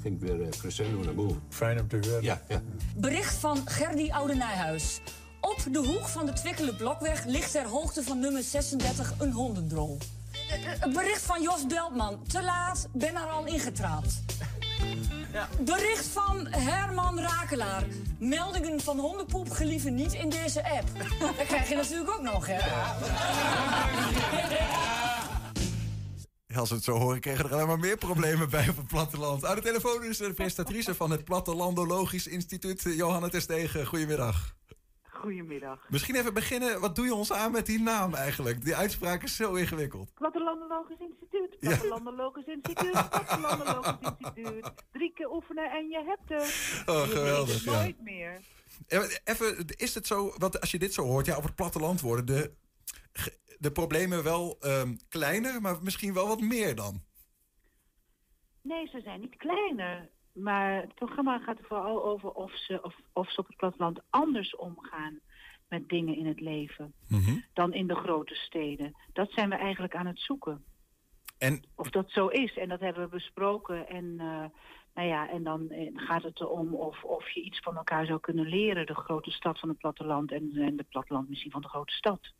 ging ik weer eh, crescendo naar boven. Fijn om te horen. Ja, ja. Bericht van Gerdy Oude Nijhuis. Op de hoek van de Twikkele Blokweg ligt ter hoogte van nummer 36 een hondendrol. Bericht van Jos Beltman. Te laat, ben er al ingetrapt. Bericht van Herman Rakelaar. Meldingen van hondenpoep gelieven niet in deze app. Dat krijg je natuurlijk ook nog, hè? Ja, Als we het zo horen, kregen er alleen maar meer problemen bij op het platteland. Aan de telefoon is de presentatrice van het Plattelandologisch Instituut, Johanna Terstegen. Goedemiddag. Goedemiddag. Misschien even beginnen, wat doe je ons aan met die naam eigenlijk? Die uitspraak is zo ingewikkeld. Plattelandologisch Instituut, Plattelandologisch Instituut, Plattelandologisch Instituut. Drie keer oefenen en je hebt het. Oh, Je weet geweldig, het ja. nooit meer. Even, is het zo, want als je dit zo hoort, ja, op het platteland worden de, de problemen wel ehm, kleiner, maar misschien wel wat meer dan. Nee, ze zijn niet kleiner. Maar het programma gaat er vooral over of ze, of, of ze op het platteland anders omgaan met dingen in het leven dan in de grote steden. Dat zijn we eigenlijk aan het zoeken. En Of dat zo is. En dat hebben we besproken. En, eh, nou ja, en dan eh, gaat het erom of, of je iets van elkaar zou kunnen leren. De grote stad van het platteland en, en de platteland misschien van de grote stad.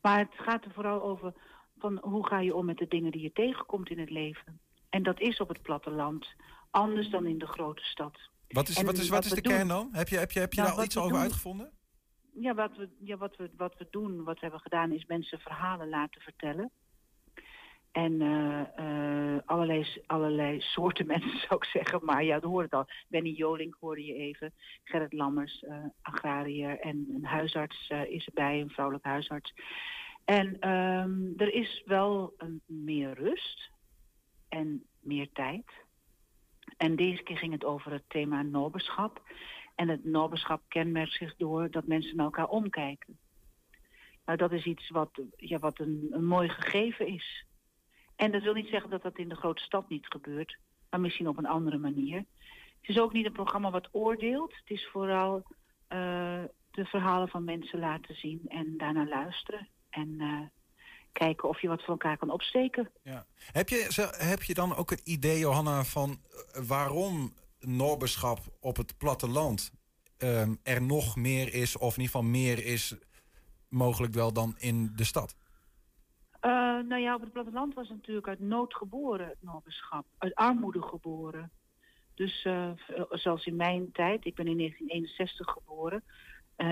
Maar het gaat er vooral over van hoe ga je om met de dingen die je tegenkomt in het leven. En dat is op het platteland anders dan in de grote stad. Wat is, En wat is, wat is de doen- kern dan? Heb je, heb je, heb je Nou, daar al wat iets over doen- uitgevonden? ja, wat, we, ja wat, we, wat we doen, wat we hebben gedaan, is mensen verhalen laten vertellen. En eh, eh, allerlei, allerlei soorten mensen zou ik zeggen. Maar ja, dat hoort het al. Benny Joling hoorde je even. Gerrit Lammers, eh, agrariër. En een huisarts is erbij, een vrouwelijk huisarts. En ehm, er is wel een, meer rust en meer tijd. En deze keer ging het over het thema noberschap. En het noberschap kenmerkt zich door dat mensen naar elkaar omkijken. Nou, dat is iets wat, ja, wat een, een mooi gegeven is. En dat wil niet zeggen dat dat in de grote stad niet gebeurt, maar misschien op een andere manier. Het is ook niet een programma wat oordeelt. Het is vooral eh, de verhalen van mensen laten zien en daarna luisteren. En eh, kijken of je wat voor elkaar kan opsteken. Ja. Heb, je, heb je dan ook een idee, Johanna, van eh, waarom noberschap op het platteland ehm, er nog meer is, of in ieder geval meer is mogelijk wel dan in de stad? Eh, nou ja, op het platteland was het natuurlijk uit nood geboren, het noberschap. Uit armoede geboren. Dus v- eh, zoals in mijn tijd, ik ben in 1961 geboren,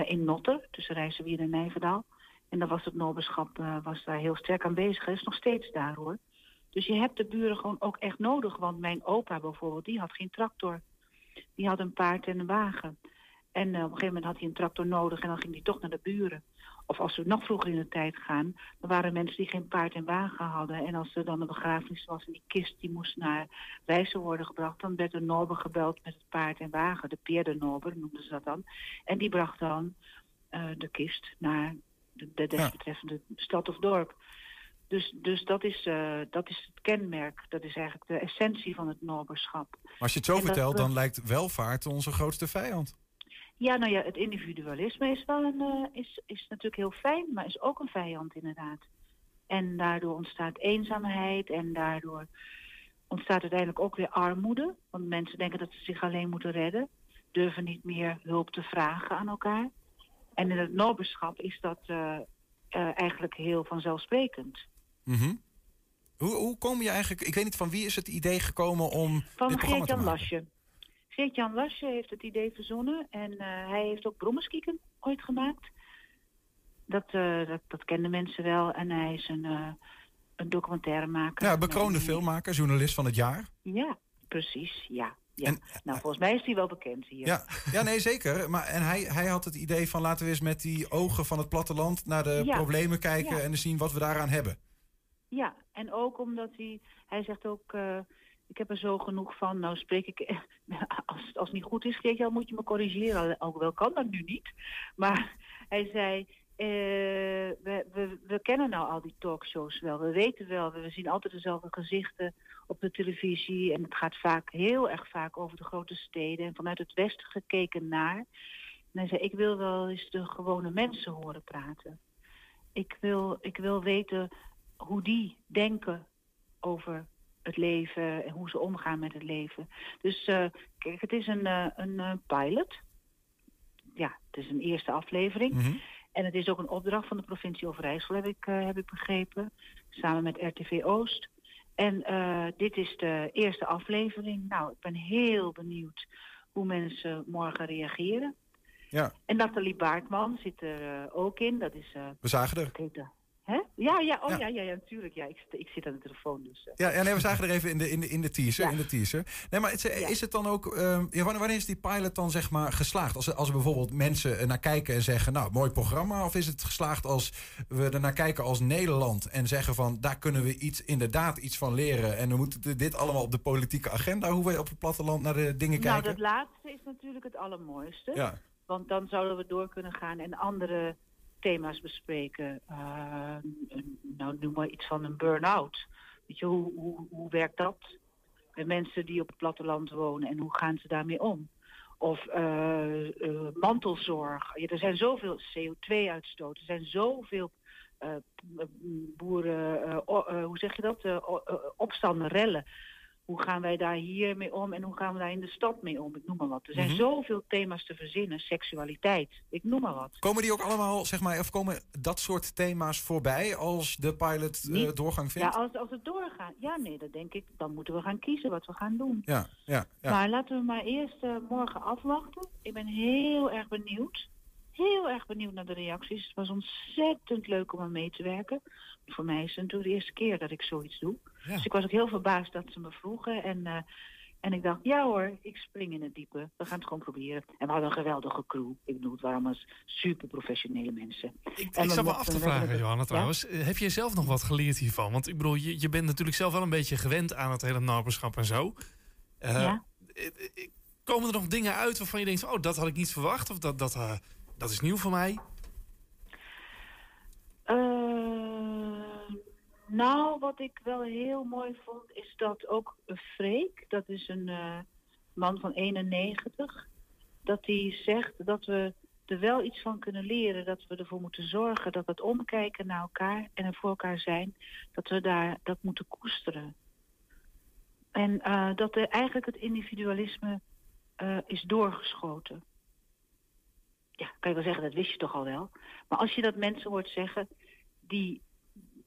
in Notter, tussen Rijsselwier en Nijverdal. En dan was het noberschap eh, was daar heel sterk aanwezig. Het is nog steeds daar hoor. Dus je hebt de buren gewoon ook echt nodig. Want mijn opa bijvoorbeeld, die had geen tractor. Die had een paard en een wagen. En eh, op een gegeven moment had hij een tractor nodig en dan ging hij toch naar de buren. Of als we nog vroeger in de tijd gaan, dan waren mensen die geen paard en wagen hadden. En als er dan een begrafenis was en die kist die moest naar Rijssen worden gebracht, dan werd de Norber gebeld met het paard en wagen. De Peer de Norber noemden ze dat dan. En die bracht dan eh, de kist naar de, de desbetreffende stad of dorp. Dus, dus dat, is, eh, dat is het kenmerk. Dat is eigenlijk de essentie van het Norberschap. Maar als je het zo En vertelt, we- dan lijkt welvaart onze grootste vijand. Ja, nou ja, het individualisme is wel een, eh, is, is natuurlijk heel fijn, maar is ook een vijand inderdaad. En daardoor ontstaat eenzaamheid en daardoor ontstaat uiteindelijk ook weer armoede. Want mensen denken dat ze zich alleen moeten redden, durven niet meer hulp te vragen aan elkaar. En in het noberschap is dat eh, eh, eigenlijk heel vanzelfsprekend. Mhm. Hoe, hoe kom je eigenlijk... Ik weet niet van wie is het idee gekomen om Van Geert-Jan? Lasje. Geert-Jan Lasje heeft het idee verzonnen en eh, hij heeft ook Brommerskieken ooit gemaakt. Dat, dat, dat kenden mensen wel en hij is een, een documentairemaker. Ja, bekroonde filmmaker, journalist van het jaar. Ja, precies, ja. Ja. nou, volgens mij is hij wel bekend hier. Ja, ja nee, zeker. Maar, en hij, hij had het idee van laten we eens met die ogen van het platteland naar de Ja. problemen kijken Ja. en zien wat we daaraan hebben. Ja, en ook omdat hij, hij zegt ook, eh, ik heb er zo genoeg van, nou spreek ik, als, als het niet goed is, Geert-Jan, moet je me corrigeren, al- ook wel kan dat nu niet. Maar hij zei, eh, we, we, we kennen nou al die talkshows wel, we weten wel, we zien altijd dezelfde gezichten op de televisie en het gaat vaak, heel erg vaak over de grote steden en vanuit het westen gekeken naar. En hij zei, ik wil wel eens de gewone mensen horen praten. Ik wil, ik wil weten hoe die denken over het leven en hoe ze omgaan met het leven. Dus eh, kijk, het is een, eh, een eh, pilot. Ja, het is een eerste aflevering. En het is ook een opdracht van de provincie Overijssel, heb ik, heb ik begrepen. Samen met RTV Oost. En eh, dit is de eerste aflevering. Nou, ik ben heel benieuwd hoe mensen morgen reageren. Ja, En Nathalie Baartman zit er eh, ook in. Dat is... eh, we zagen er. Hè? Ja, ja, oh Ja. ja, ja, ja, natuurlijk. Ja, ik, zit- ik zit aan de telefoon, dus... eh. Ja, ja nee, we zagen er even in de, in de, in de teaser. In de teaser. Nee, maar is, is het dan ook. ehm, ja, wanneer, is die pilot dan zeg maar geslaagd? Als, als er bijvoorbeeld mensen naar kijken en zeggen: Nou, mooi programma. Of is het geslaagd als we er naar kijken als Nederland en zeggen van daar kunnen we iets, inderdaad iets van leren. En we moeten dit allemaal op de politieke agenda, hoe we op het platteland naar de dingen Nou, kijken. dat laatste is natuurlijk het allermooiste. Ja. Want dan zouden we door kunnen gaan en andere thema's bespreken. Eh, nou, noem maar iets van een burn-out. Weet je, hoe, hoe, werkt dat? Bij mensen die op het platteland wonen en hoe gaan ze daarmee om? Of eh, eh, mantelzorg. Er zijn zoveel CO2-uitstoot. Er zijn zoveel boeren, hoe zeg je dat? Opstanden, rellen. Hoe gaan wij daar hier mee om en hoe gaan we daar in de stad mee om? Ik noem maar wat. Er zijn Mhm. zoveel thema's te verzinnen. Seksualiteit, ik noem maar wat. Komen die ook allemaal, zeg maar, of komen dat soort thema's voorbij als de pilot eh, doorgang vindt? Ja, als, als het doorgaat. Ja, nee, dan denk ik, dan moeten we gaan kiezen wat we gaan doen. ja, ja. ja. Maar laten we maar eerst eh, morgen afwachten. Ik ben heel erg benieuwd. heel erg benieuwd naar de reacties. Het was ontzettend leuk om aan mee te werken. Voor mij is het natuurlijk de eerste keer dat ik zoiets doe. Dus ik was ook heel verbaasd dat ze me vroegen. En, eh, en ik dacht, ja hoor, ik spring in het diepe. We gaan het gewoon proberen. En we hadden een geweldige crew. Ik bedoel, het waren allemaal super professionele mensen. Ik, En ik zat me af te vragen, Johanna, trouwens. Eh, Heb jij zelf nog wat geleerd hiervan? Want ik bedoel, je, je bent natuurlijk zelf wel een beetje gewend aan het hele naberschap en zo. Eh, Ja. Komen er nog dingen uit waarvan je denkt, oh, dat had ik niet verwacht? Of dat, dat, dat is nieuw voor mij? Eh, nou, wat ik wel heel mooi vond, is dat ook Freek, dat is een eh, man van 91, dat hij zegt dat we er wel iets van kunnen leren. Dat we ervoor moeten zorgen dat het omkijken naar elkaar en voor elkaar zijn, dat we daar dat moeten koesteren. En eh, dat er eigenlijk het individualisme eh, is doorgeschoten. Ja, kan je wel zeggen, dat wist je toch al wel. Maar als je dat mensen hoort zeggen die,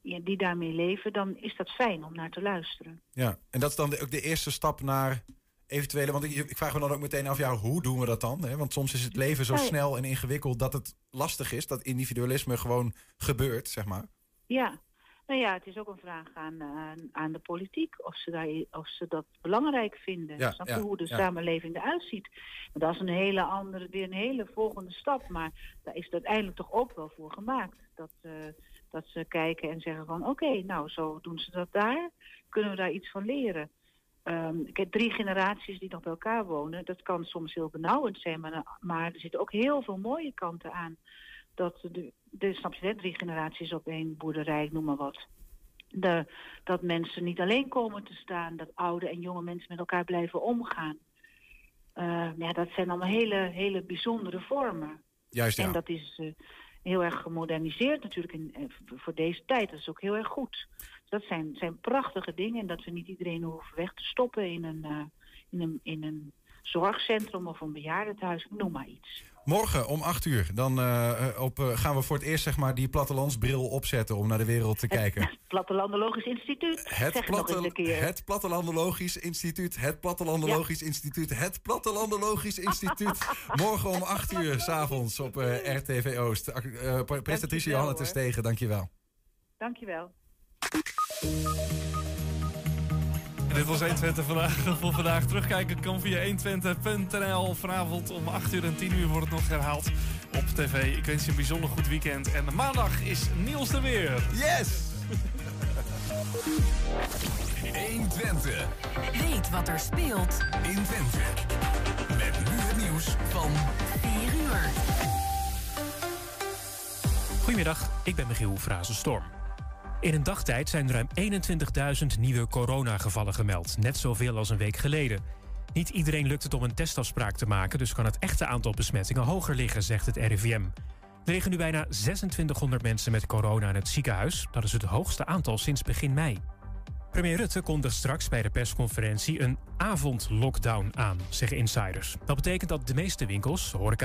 die daarmee leven, dan is dat fijn om naar te luisteren. Ja, en dat is dan de- ook de eerste stap naar eventuele... Want ik, ik vraag me dan ook meteen af, ja, hoe doen we dat dan? Hè? Want soms is het leven zo snel en ingewikkeld dat het lastig is. Dat individualisme gewoon gebeurt, zeg maar. Ja, nou ja, het is ook een vraag aan, aan, aan de politiek of ze, daar, of ze dat belangrijk vinden. Ja, Snap je ja, hoe de ja. samenleving eruit ziet? Maar dat is een hele andere, weer een hele volgende stap. Maar daar is het uiteindelijk toch ook wel voor gemaakt. Dat, eh, dat ze kijken en zeggen van oké, nou zo doen ze dat daar. Kunnen we daar iets van leren? Ehm, ik heb drie generaties die nog bij elkaar wonen. Dat kan soms heel benauwend zijn, maar, maar er zitten ook heel veel mooie kanten aan. Dat de, de snap je, drie generaties op één boerderij, noem maar wat. De, dat mensen niet alleen komen te staan, dat oude en jonge mensen met elkaar blijven omgaan. Eh, ja, dat zijn allemaal hele, hele bijzondere vormen. Juist, ja. En dat is eh, heel erg gemoderniseerd natuurlijk in, eh, voor deze tijd. Dat is ook heel erg goed. Dat zijn, zijn prachtige dingen. En dat we niet iedereen hoeven weg te stoppen in een, eh, in een, in een zorgcentrum of een bejaardentehuis. Noem maar iets. Morgen om 8 uur, dan eh, eh, op, eh, gaan we voor het eerst zeg maar, die plattelandsbril opzetten om naar de wereld te kijken. Het Plattelandologisch Instituut. Het, zeg keer. het Plattelandologisch Instituut, het Plattelandologisch Instituut, het Plattelandologisch Instituut. Morgen om 8 uur s'avonds op eh, RTV Oost. Presentatrice Johanna hoor. Terstegen, dankjewel. Dankjewel. En dit was 120 vandaag. Voor vandaag terugkijken kan via 120.nl. Vanavond om 8 uur en 10 uur wordt het nog herhaald op tv. Ik wens je een bijzonder goed weekend. En maandag is Niels er weer. Yes! 120 Weet wat er speelt in Twente. Met nu het nieuws van 4 uur. Goedemiddag, ik ben Michiel Frazenstorm. In een dagtijd zijn ruim 21.000 nieuwe coronagevallen gemeld. Net zoveel als een week geleden. Niet iedereen lukt het om een testafspraak te maken... dus kan het echte aantal besmettingen hoger liggen, zegt het RIVM. Er liggen nu bijna 2600 mensen met corona in het ziekenhuis. Dat is het hoogste aantal sinds begin mei. Premier Rutte kondigt straks bij de persconferentie een avondlockdown aan, zeggen insiders. Dat betekent dat de meeste winkels, horeca